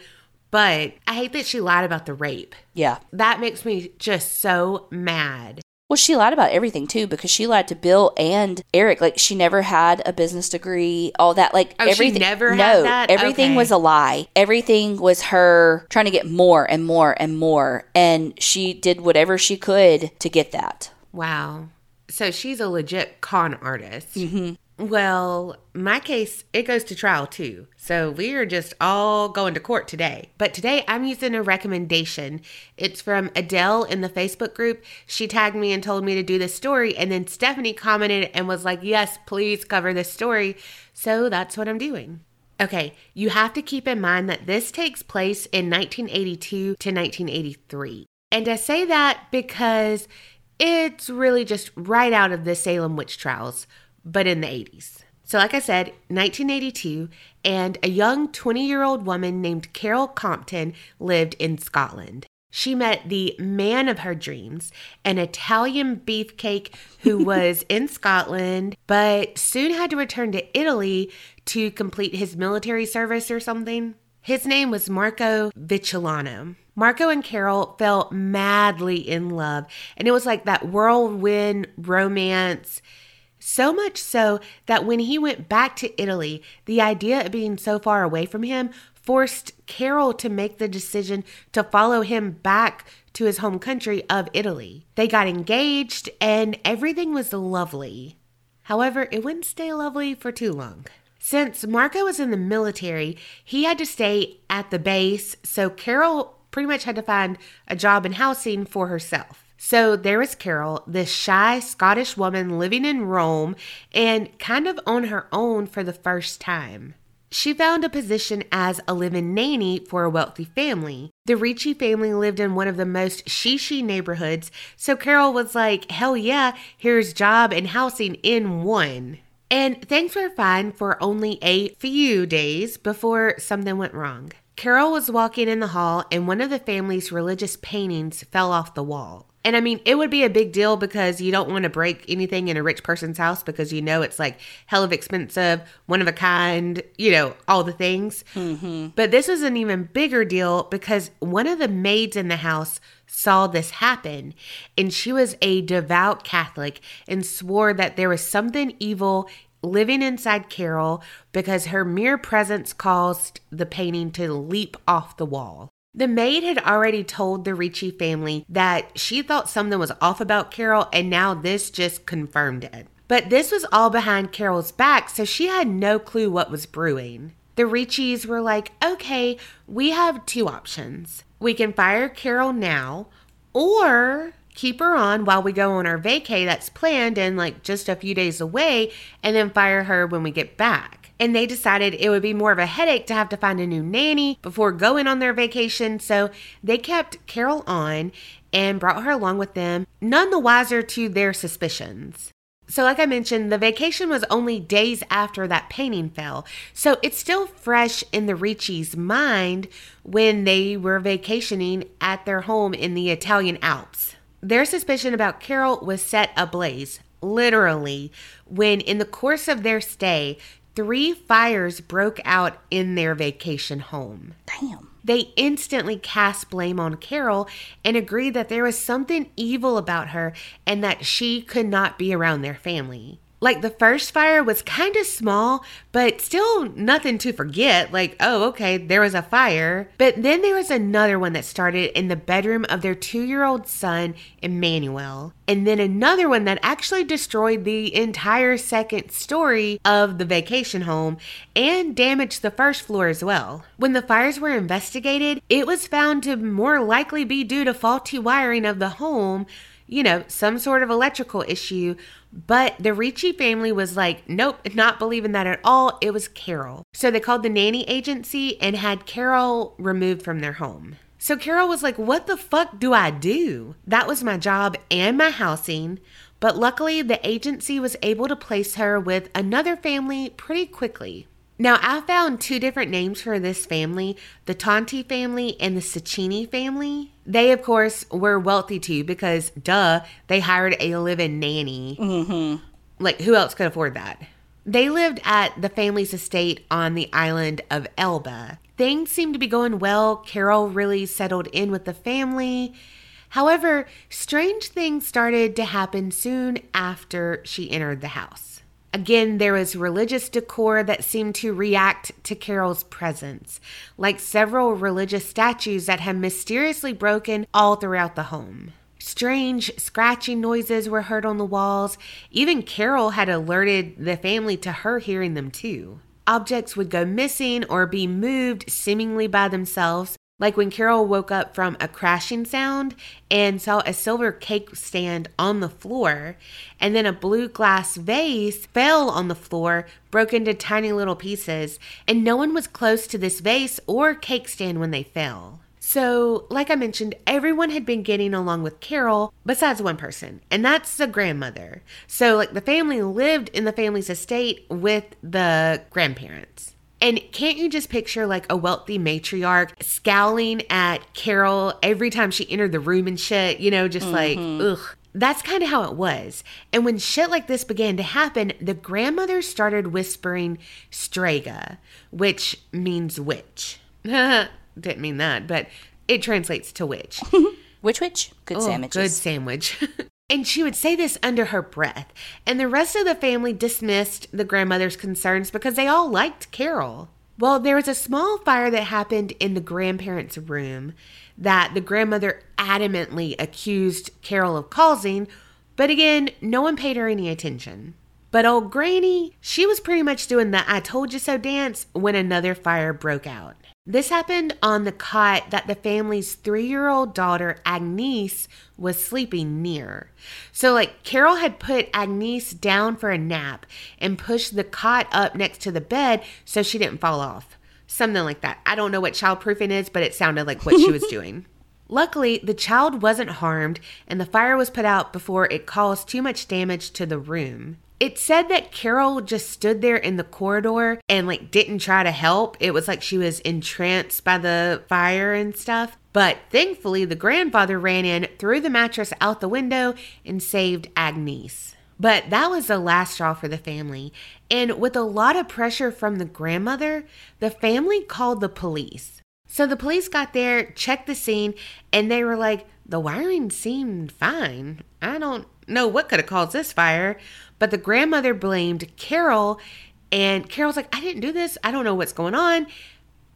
But I hate that she lied about the rape. Yeah. That makes me just so mad. Well, she lied about everything too because she lied to Bill and Eric. Like she never had a business degree, all that. Like Oh, she everything. never no, had that? everything Okay. was a lie. Everything was her trying to get more and more and more, and she did whatever she could to get that. Wow. So she's a legit con artist. Mm-hmm. Well, my case, it goes to trial too. So we are just all going to court today. But today I'm using a recommendation. It's from Adele in the Facebook group. She tagged me and told me to do this story. And then Stephanie commented and was like, yes, please cover this story. So that's what I'm doing. Okay, you have to keep in mind that this takes place in 1982 to 1983. And I say that because it's really just right out of the Salem witch trials, but in the 80s. So, like I said, 1982, and a young 20 year old woman named Carol Compton lived in Scotland. She met the man of her dreams, an Italian beefcake who was in Scotland, but soon had to return to Italy to complete his military service or something. His name was Marco Vicilano. Marco and Carol fell madly in love, and it was like that whirlwind romance. So much so that when he went back to Italy, the idea of being so far away from him forced Carol to make the decision to follow him back to his home country of Italy. They got engaged and everything was lovely. However, it wouldn't stay lovely for too long. Since Marco was in the military, he had to stay at the base, so Carol pretty much had to find a job in housing for herself. So there was Carol, this shy Scottish woman living in Rome and kind of on her own for the first time. She found a position as a live-in nanny for a wealthy family. The Ricci family lived in one of the most shishi neighborhoods, so Carol was like, hell yeah, here's job and housing in one. And things were fine for only a few days before something went wrong. Carol was walking in the hall and one of the family's religious paintings fell off the wall. And I mean, it would be a big deal because you don't want to break anything in a rich person's house because you know it's like hell of expensive, one of a kind, you know, all the things. Mm-hmm. But this was an even bigger deal because one of the maids in the house saw this happen and she was a devout Catholic and swore that there was something evil living inside Carol because her mere presence caused the painting to leap off the wall. The maid had already told the Ricci family that she thought something was off about Carol, and now this just confirmed it. But this was all behind Carol's back, so she had no clue what was brewing. The Ricci's were like, okay, we have two options. We can fire Carol now, or keep her on while we go on our vacay that's planned and like just a few days away, and then fire her when we get back and they decided it would be more of a headache to have to find a new nanny before going on their vacation. So they kept Carol on and brought her along with them, none the wiser to their suspicions. So, like I mentioned, the vacation was only days after that painting fell. So it's still fresh in the Ricci's mind when they were vacationing at their home in the Italian Alps. Their suspicion about Carol was set ablaze, literally, when in the course of their stay, three fires broke out in their vacation home. Damn. They instantly cast blame on Carol and agreed that there was something evil about her and that she could not be around their family. Like the first fire was kind of small, but still nothing to forget. Like, oh, okay, there was a fire. But then there was another one that started in the bedroom of their two year old son, Emmanuel. And then another one that actually destroyed the entire second story of the vacation home and damaged the first floor as well. When the fires were investigated, it was found to more likely be due to faulty wiring of the home you know, some sort of electrical issue. But the Ricci family was like, nope, not believing that at all. It was Carol. So they called the nanny agency and had Carol removed from their home. So Carol was like, what the fuck do I do? That was my job and my housing. But luckily, the agency was able to place her with another family pretty quickly. Now, I found two different names for this family the Tonti family and the Cecchini family. They, of course, were wealthy too because, duh, they hired a live in nanny. Mm-hmm. Like, who else could afford that? They lived at the family's estate on the island of Elba. Things seemed to be going well. Carol really settled in with the family. However, strange things started to happen soon after she entered the house. Again, there was religious decor that seemed to react to Carol's presence, like several religious statues that had mysteriously broken all throughout the home. Strange scratching noises were heard on the walls. Even Carol had alerted the family to her hearing them too. Objects would go missing or be moved seemingly by themselves, like when Carol woke up from a crashing sound and saw a silver cake stand on the floor, and then a blue glass vase fell on the floor, broke into tiny little pieces, and no one was close to this vase or cake stand when they fell. So, like I mentioned, everyone had been getting along with Carol besides one person, and that's the grandmother. So, like, the family lived in the family's estate with the grandparents. And can't you just picture like a wealthy matriarch scowling at Carol every time she entered the room and shit, you know, just like, mm-hmm. ugh. That's kind of how it was. And when shit like this began to happen, the grandmother started whispering Strega, which means witch. Didn't mean that, but it translates to witch. Which which? Good Oh, sandwiches. Good sandwich. and she would say this under her breath. And the rest of the family dismissed the grandmother's concerns because they all liked Carol. Well, there was a small fire that happened in the grandparents' room that the grandmother adamantly accused Carol of causing, but again, no one paid her any attention. But old Granny, she was pretty much doing the I told you so dance when another fire broke out. This happened on the cot that the family's three year old daughter, Agnes, was sleeping near. So, like, Carol had put Agnes down for a nap and pushed the cot up next to the bed so she didn't fall off. Something like that. I don't know what childproofing is, but it sounded like what she was doing. Luckily, the child wasn't harmed and the fire was put out before it caused too much damage to the room. It said that Carol just stood there in the corridor and like didn't try to help. It was like she was entranced by the fire and stuff. But thankfully, the grandfather ran in, threw the mattress out the window, and saved Agnes. But that was the last straw for the family. And with a lot of pressure from the grandmother, the family called the police. So the police got there, checked the scene, and they were like, the wiring seemed fine. I don't know what could have caused this fire. But the grandmother blamed Carol, and Carol's like, I didn't do this. I don't know what's going on.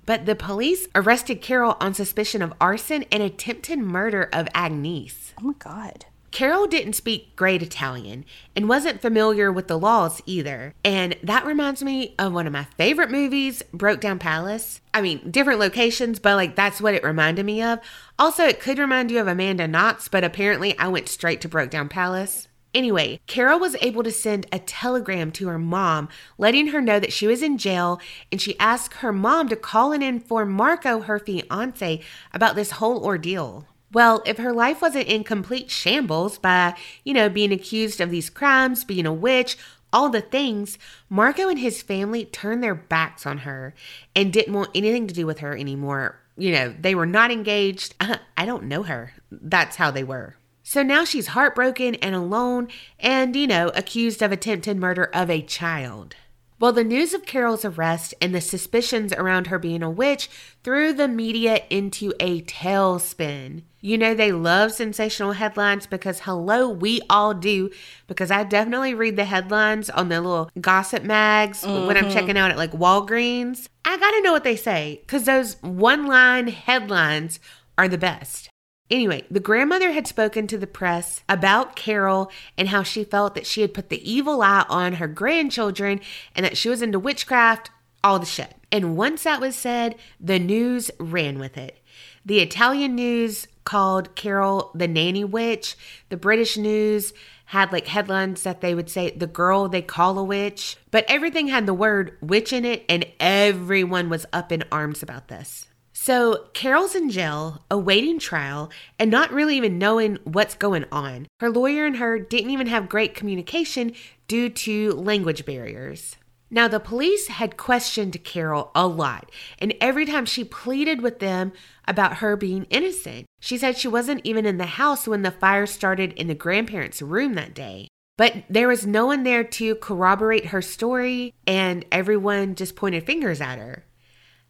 But the police arrested Carol on suspicion of arson and attempted murder of Agnes. Oh my God. Carol didn't speak great Italian and wasn't familiar with the laws either. And that reminds me of one of my favorite movies, Brokedown Palace. I mean, different locations, but like that's what it reminded me of. Also, it could remind you of Amanda Knox, but apparently I went straight to Brokedown Palace. Anyway, Carol was able to send a telegram to her mom, letting her know that she was in jail, and she asked her mom to call and inform Marco, her fiance, about this whole ordeal. Well, if her life wasn't in complete shambles by, you know, being accused of these crimes, being a witch, all the things, Marco and his family turned their backs on her and didn't want anything to do with her anymore. You know, they were not engaged. I don't know her. That's how they were. So now she's heartbroken and alone and, you know, accused of attempted murder of a child. Well, the news of Carol's arrest and the suspicions around her being a witch threw the media into a tailspin. You know, they love sensational headlines because, hello, we all do. Because I definitely read the headlines on the little gossip mags mm-hmm. when I'm mm-hmm. checking out at like Walgreens. I gotta know what they say because those one line headlines are the best. Anyway, the grandmother had spoken to the press about Carol and how she felt that she had put the evil eye on her grandchildren and that she was into witchcraft, all the shit. And once that was said, the news ran with it. The Italian news called Carol the nanny witch. The British news had like headlines that they would say the girl they call a witch, but everything had the word witch in it and everyone was up in arms about this. So, Carol's in jail, awaiting trial, and not really even knowing what's going on. Her lawyer and her didn't even have great communication due to language barriers. Now, the police had questioned Carol a lot, and every time she pleaded with them about her being innocent, she said she wasn't even in the house when the fire started in the grandparents' room that day. But there was no one there to corroborate her story, and everyone just pointed fingers at her.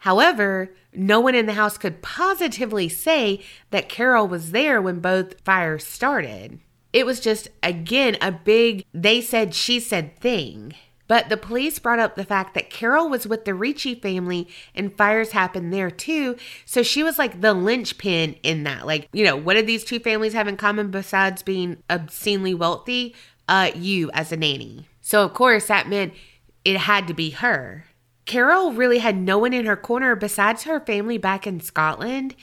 However, no one in the house could positively say that Carol was there when both fires started. It was just, again, a big they said, she said thing. But the police brought up the fact that Carol was with the Ricci family and fires happened there too. So she was like the linchpin in that. Like, you know, what did these two families have in common besides being obscenely wealthy? Uh, you as a nanny. So, of course, that meant it had to be her. Carol really had no one in her corner besides her family back in Scotland,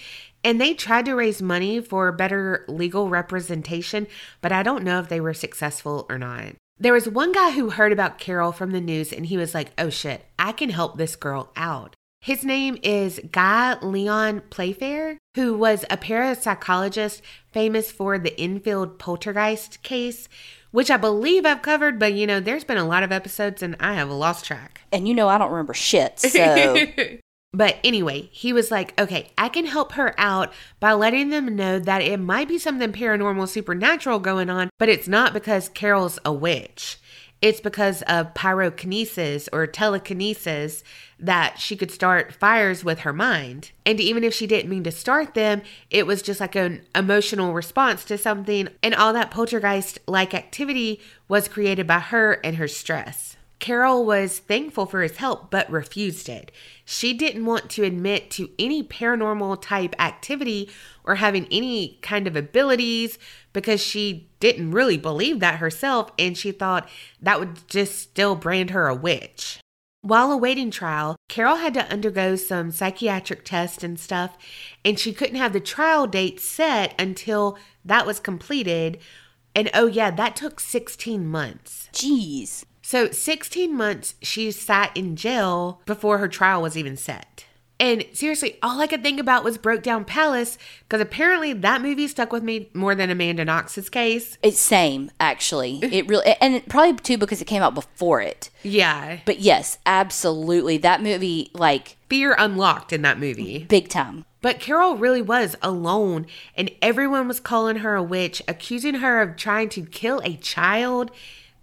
and they tried to raise money for better legal representation, but I don't know if they were successful or not. There was one guy who heard about Carol from the news and he was like, oh shit, I can help this girl out. His name is Guy Lyon Playfair, who was a parapsychologist famous for the Enfield poltergeist case, which I believe I've covered, but you know, there's been a lot of episodes and I have lost track. And you know, I don't remember shit, so. but anyway, he was like, okay, I can help her out by letting them know that it might be something paranormal, supernatural going on, but it's not because Carol's a witch. It's because of pyrokinesis or telekinesis that she could start fires with her mind. And even if she didn't mean to start them, it was just like an emotional response to something. And all that poltergeist like activity was created by her and her stress. Carol was thankful for his help but refused it. She didn't want to admit to any paranormal type activity or having any kind of abilities because she didn't really believe that herself and she thought that would just still brand her a witch. While awaiting trial, Carol had to undergo some psychiatric tests and stuff, and she couldn't have the trial date set until that was completed. And oh, yeah, that took 16 months. Jeez. So, 16 months she sat in jail before her trial was even set. And seriously, all I could think about was Brokedown Palace because apparently that movie stuck with me more than Amanda Knox's case. It's same, actually. It really, and probably too because it came out before it. Yeah. But yes, absolutely. That movie, like, Fear unlocked in that movie. big time. But Carol really was alone, and everyone was calling her a witch, accusing her of trying to kill a child.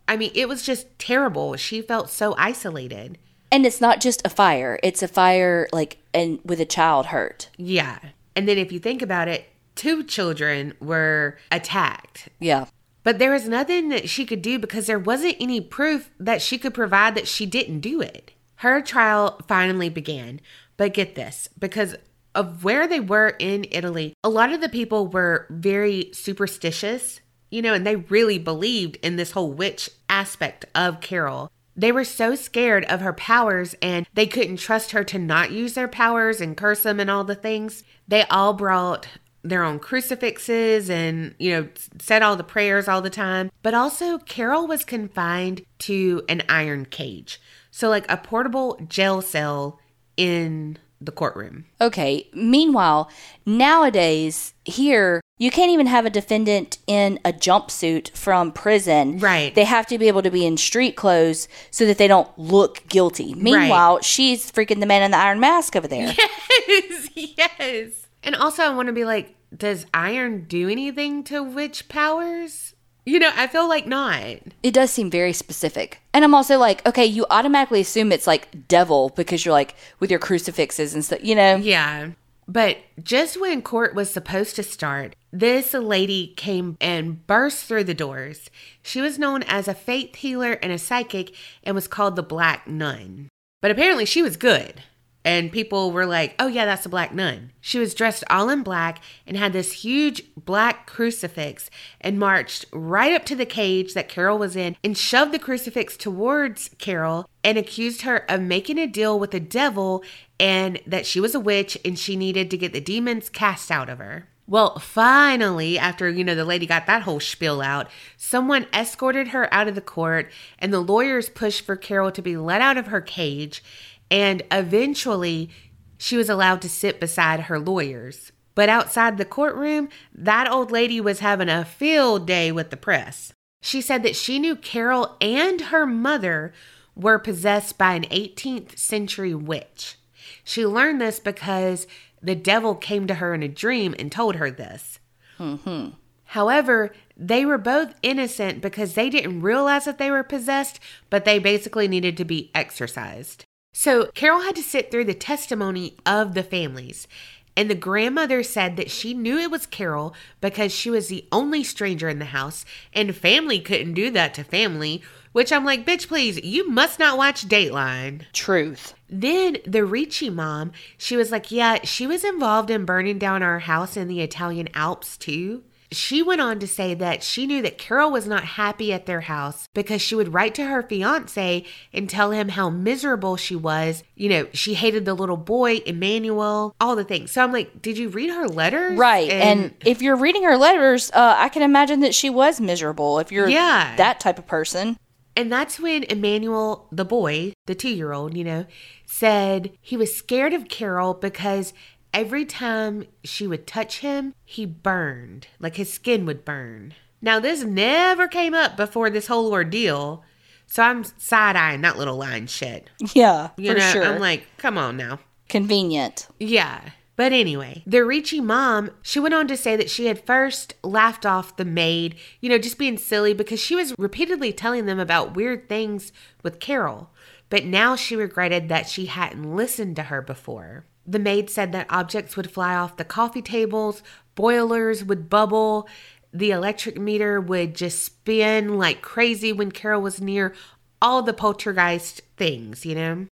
I mean, it was just terrible. She felt so isolated. And it's not just a fire, it's a fire, like, and with a child hurt. Yeah. And then if you think about it, two children were attacked. Yeah. But there was nothing that she could do because there wasn't any proof that she could provide that she didn't do it. Her trial finally began. But get this because of where they were in Italy, a lot of the people were very superstitious, you know, and they really believed in this whole witch aspect of Carol. They were so scared of her powers and they couldn't trust her to not use their powers and curse them and all the things. They all brought their own crucifixes and, you know, said all the prayers all the time. But also, Carol was confined to an iron cage. So, like a portable jail cell in the courtroom. Okay. Meanwhile, nowadays, here, you can't even have a defendant in a jumpsuit from prison. Right. They have to be able to be in street clothes so that they don't look guilty. Meanwhile, she's freaking the man in the iron mask over there. Yes, yes. And also, I want to be like, does iron do anything to witch powers? You know, I feel like not. It does seem very specific. And I'm also like, okay, you automatically assume it's like devil because you're like with your crucifixes and stuff, you know? Yeah. But just when court was supposed to start, this lady came and burst through the doors. She was known as a faith healer and a psychic and was called the Black Nun. But apparently she was good. And people were like, oh, yeah, that's a Black Nun. She was dressed all in black and had this huge black crucifix and marched right up to the cage that Carol was in and shoved the crucifix towards Carol and accused her of making a deal with the devil and that she was a witch and she needed to get the demons cast out of her. Well, finally, after, you know, the lady got that whole spiel out, someone escorted her out of the court and the lawyers pushed for Carol to be let out of her cage. And eventually, she was allowed to sit beside her lawyers. But outside the courtroom, that old lady was having a field day with the press. She said that she knew Carol and her mother were possessed by an 18th century witch. She learned this because the devil came to her in a dream and told her this. Mm-hmm. However, they were both innocent because they didn't realize that they were possessed, but they basically needed to be exorcised. So Carol had to sit through the testimony of the families. And the grandmother said that she knew it was Carol because she was the only stranger in the house, and family couldn't do that to family. Which I'm like, bitch, please, you must not watch Dateline. Truth. Then the Ricci mom, she was like, Yeah, she was involved in burning down our house in the Italian Alps too. She went on to say that she knew that Carol was not happy at their house because she would write to her fiance and tell him how miserable she was. You know, she hated the little boy, Emmanuel, all the things. So I'm like, Did you read her letters? Right. And, if you're reading her letters, uh, I can imagine that she was miserable if you're Yeah. that type of person. And that's when Emmanuel, the boy, the two year old, you know, said he was scared of Carol because every time she would touch him, he burned, like his skin would burn. Now, this never came up before this whole ordeal. So I'm side eyeing that little line shit. Yeah, You for know, sure. I'm like, come on now. Convenient. Yeah. But anyway, the Ricci mom, she went on to say that she had first laughed off the maid, you know, just being silly because she was repeatedly telling them about weird things with Carol. But now she regretted that she hadn't listened to her before. The maid said that objects would fly off the coffee tables, boilers would bubble, the electric meter would just spin like crazy when Carol was near, all the poltergeist things, you know?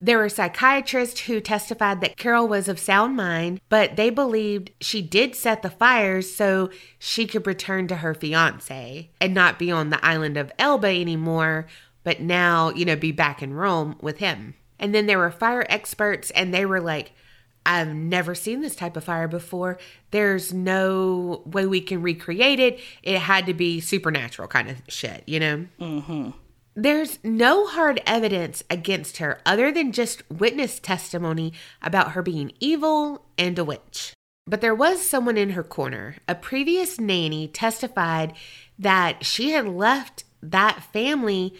There were psychiatrists who testified that Carol was of sound mind, but they believed she did set the fires so she could return to her fiance and not be on the island of Elba anymore, but now, you know, be back in Rome with him. And then there were fire experts, and they were like, I've never seen this type of fire before. There's no way we can recreate it. It had to be supernatural kind of shit, you know? Mm-hmm. There's no hard evidence against her other than just witness testimony about her being evil and a witch. But there was someone in her corner. A previous nanny testified that she had left that family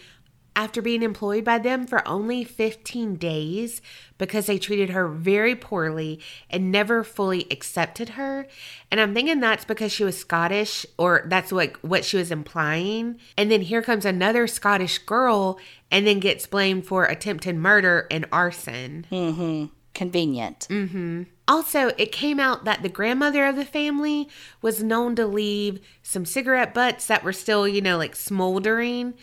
after being employed by them for only 15 days because they treated her very poorly and never fully accepted her. And I'm thinking that's because she was Scottish or that's what what she was implying. And then here comes another Scottish girl and then gets blamed for attempted murder and arson. Mm-hmm. Convenient. Mm-hmm. Also, it came out that the grandmother of the family was known to leave some cigarette butts that were still, you know, like smoldering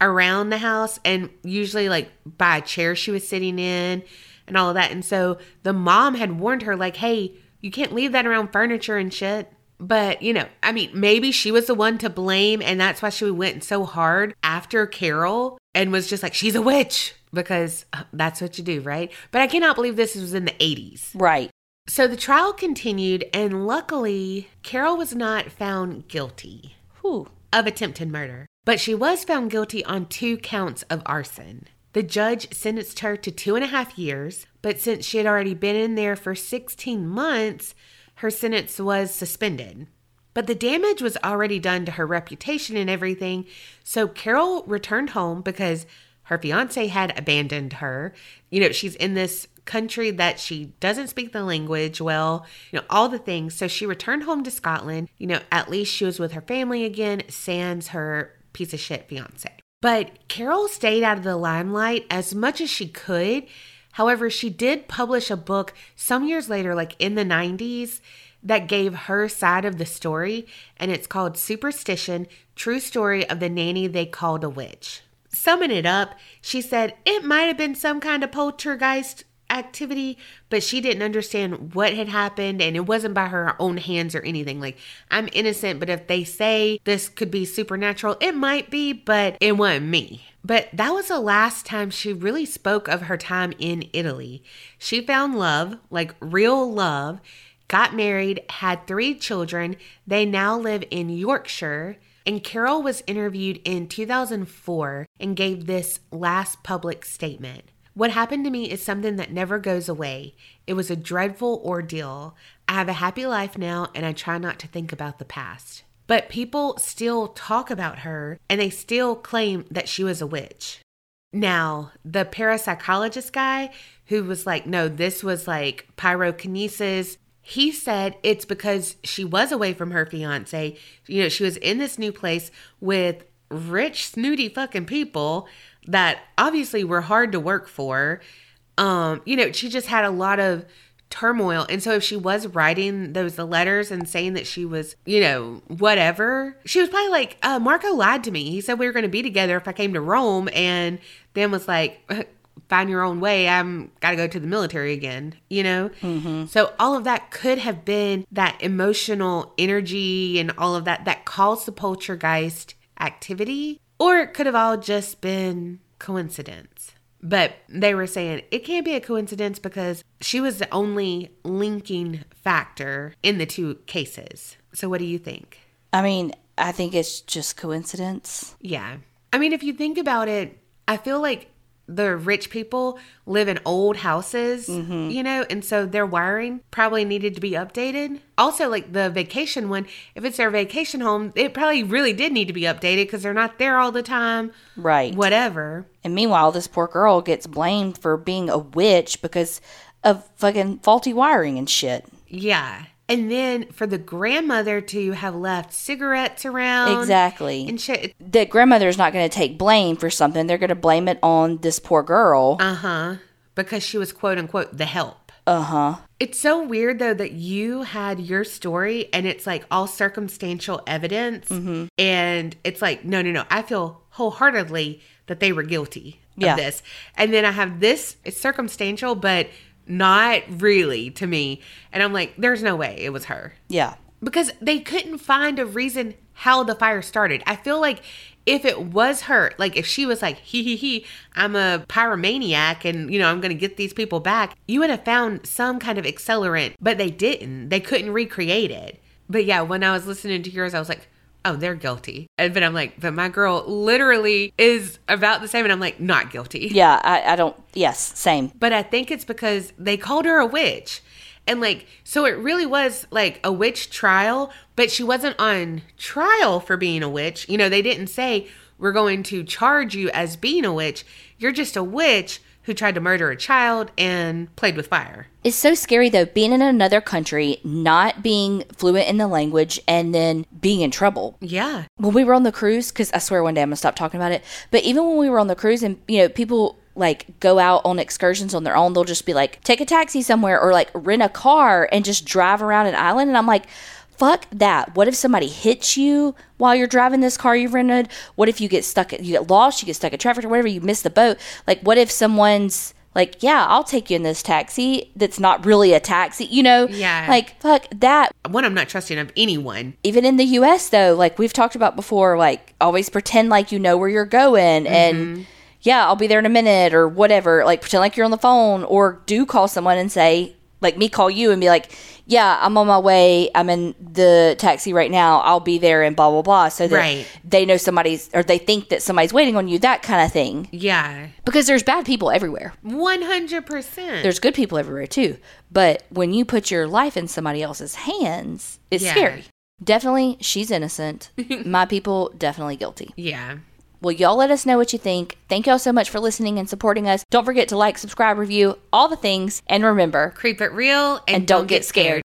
around the house and usually like by a chair she was sitting in and all of that. And so the mom had warned her, like, hey, you can't leave that around furniture and shit. But, you know, I mean, maybe she was the one to blame, and that's why she went so hard after Carol and was just like, she's a witch, because uh, that's what you do, right? But I cannot believe this was in the 80s. Right. So the trial continued, and luckily, Carol was not found guilty Whew. of attempted murder, but she was found guilty on two counts of arson. The judge sentenced her to two and a half years, but since she had already been in there for 16 months, her sentence was suspended. But the damage was already done to her reputation and everything, so Carole returned home because her fiance had abandoned her. You know, she's in this country that she doesn't speak the language well, you know, all the things. So she returned home to Scotland. You know, at least she was with her family again, sans her piece of shit fiance. But Carole stayed out of the limelight as much as she could. However, she did publish a book some years later, like in the 90s, that gave her side of the story, and it's called Superstition True Story of the Nanny They Called a Witch. Summing it up, she said it might have been some kind of poltergeist activity, but she didn't understand what had happened and it wasn't by her own hands or anything. Like, I'm innocent, but if they say this could be supernatural, it might be, but it wasn't me. But that was the last time she really spoke of her time in Italy. She found love, like real love, got married, had three children. They now live in Yorkshire. And Carole was interviewed in 2004 and gave this last public statement. What happened to me is something that never goes away. It was a dreadful ordeal. I have a happy life now and I try not to think about the past. But people still talk about her and they still claim that she was a witch. Now, the parapsychologist guy who was like, no, this was like pyrokinesis. He said it's because she was away from her fiance. You know, she was in this new place with rich, snooty fucking people that obviously were hard to work for. Um, you know, she just had a lot of turmoil. And so if she was writing those letters and saying that she was, you know, whatever, she was probably like, uh, Marco lied to me. He said we were going to be together if I came to Rome and then was like, find your own way. I'm got to go to the military again, you know? Mm-hmm. So all of that could have been that emotional energy and all of that that caused the poltergeist activity or it could have all just been coincidence. But they were saying it can't be a coincidence because she was the only linking factor in the two cases. So, what do you think? I mean, I think it's just coincidence. Yeah. I mean, if you think about it, I feel like the rich people live in old houses, mm-hmm. you know, and so their wiring probably needed to be updated. Also, like the vacation one, if it's their vacation home, it probably really did need to be updated because they're not there all the time, Right. whatever. And meanwhile, this poor girl gets blamed for being a witch because of fucking faulty wiring and shit. Yeah. And then for the grandmother to have left cigarettes around. Exactly. And shit. The grandmother's not going to take blame for something. They're going to blame it on this poor girl. Uh huh. Because she was quote unquote the help. Uh huh. It's so weird though that you had your story and it's like all circumstantial evidence. And it's like, no, no, no. I feel wholeheartedly that they were guilty Yeah. of this. And then I have this, it's circumstantial, but not really to me. And I'm like, there's no way it was her. Yeah. because they couldn't find a reason how the fire started. I feel like if it was her, like if she was like, he he he, I'm a pyromaniac and you know, I'm gonna get these people back, you would have found some kind of accelerant, but they didn't. They couldn't recreate it. But yeah, when I was listening to yours, I was like, oh, they're guilty. And, but I'm like, but my girl literally is about the same. And I'm like, not guilty. Yeah, I, I don't. Yes, same. But I think it's because they called her a witch. And like, so it really was like a witch trial, but she wasn't on trial for being a witch. You know, they didn't say, we're going to charge you as being a witch. You're just a witch who tried to murder a child and played with fire. It's so scary though, being in another country, not being fluent in the language, and then being in trouble. Yeah. When we were on the cruise, because I swear one day I'm gonna stop talking about it. But even when we were on the cruise, and you know, people like go out on excursions on their own, they'll just be like, take a taxi somewhere or like rent a car and just drive around an island. And I'm like, fuck that. What if somebody hits you while you're driving this car you rented? What if you get stuck, you get lost, you get stuck in traffic or whatever, you miss the boat? Like, what if someone's like, yeah, I'll take you in this taxi that's not really a taxi, you know? Yeah. Like, fuck that. One, I'm not trusting of anyone. Even in the US, though, like we've talked about before, like always pretend like you know where you're going mm-hmm. and yeah, I'll be there in a minute or whatever. Like pretend like you're on the phone or do call someone and say, like me call you and be like, yeah, I'm on my way. I'm in the taxi right now. I'll be there and blah, blah, blah. So that Right. they know somebody's or they think that somebody's waiting on you, that kind of thing. Yeah. Because there's bad people everywhere. 100%. There's good people everywhere too. But when you put your life in somebody else's hands, it's Yeah. scary. Definitely, she's innocent. My people, definitely guilty. yeah. Well, y'all let us know what you think. Thank y'all so much for listening and supporting us. Don't forget to like, subscribe, review, all the things. And remember, Creep it real and, and don't get scared.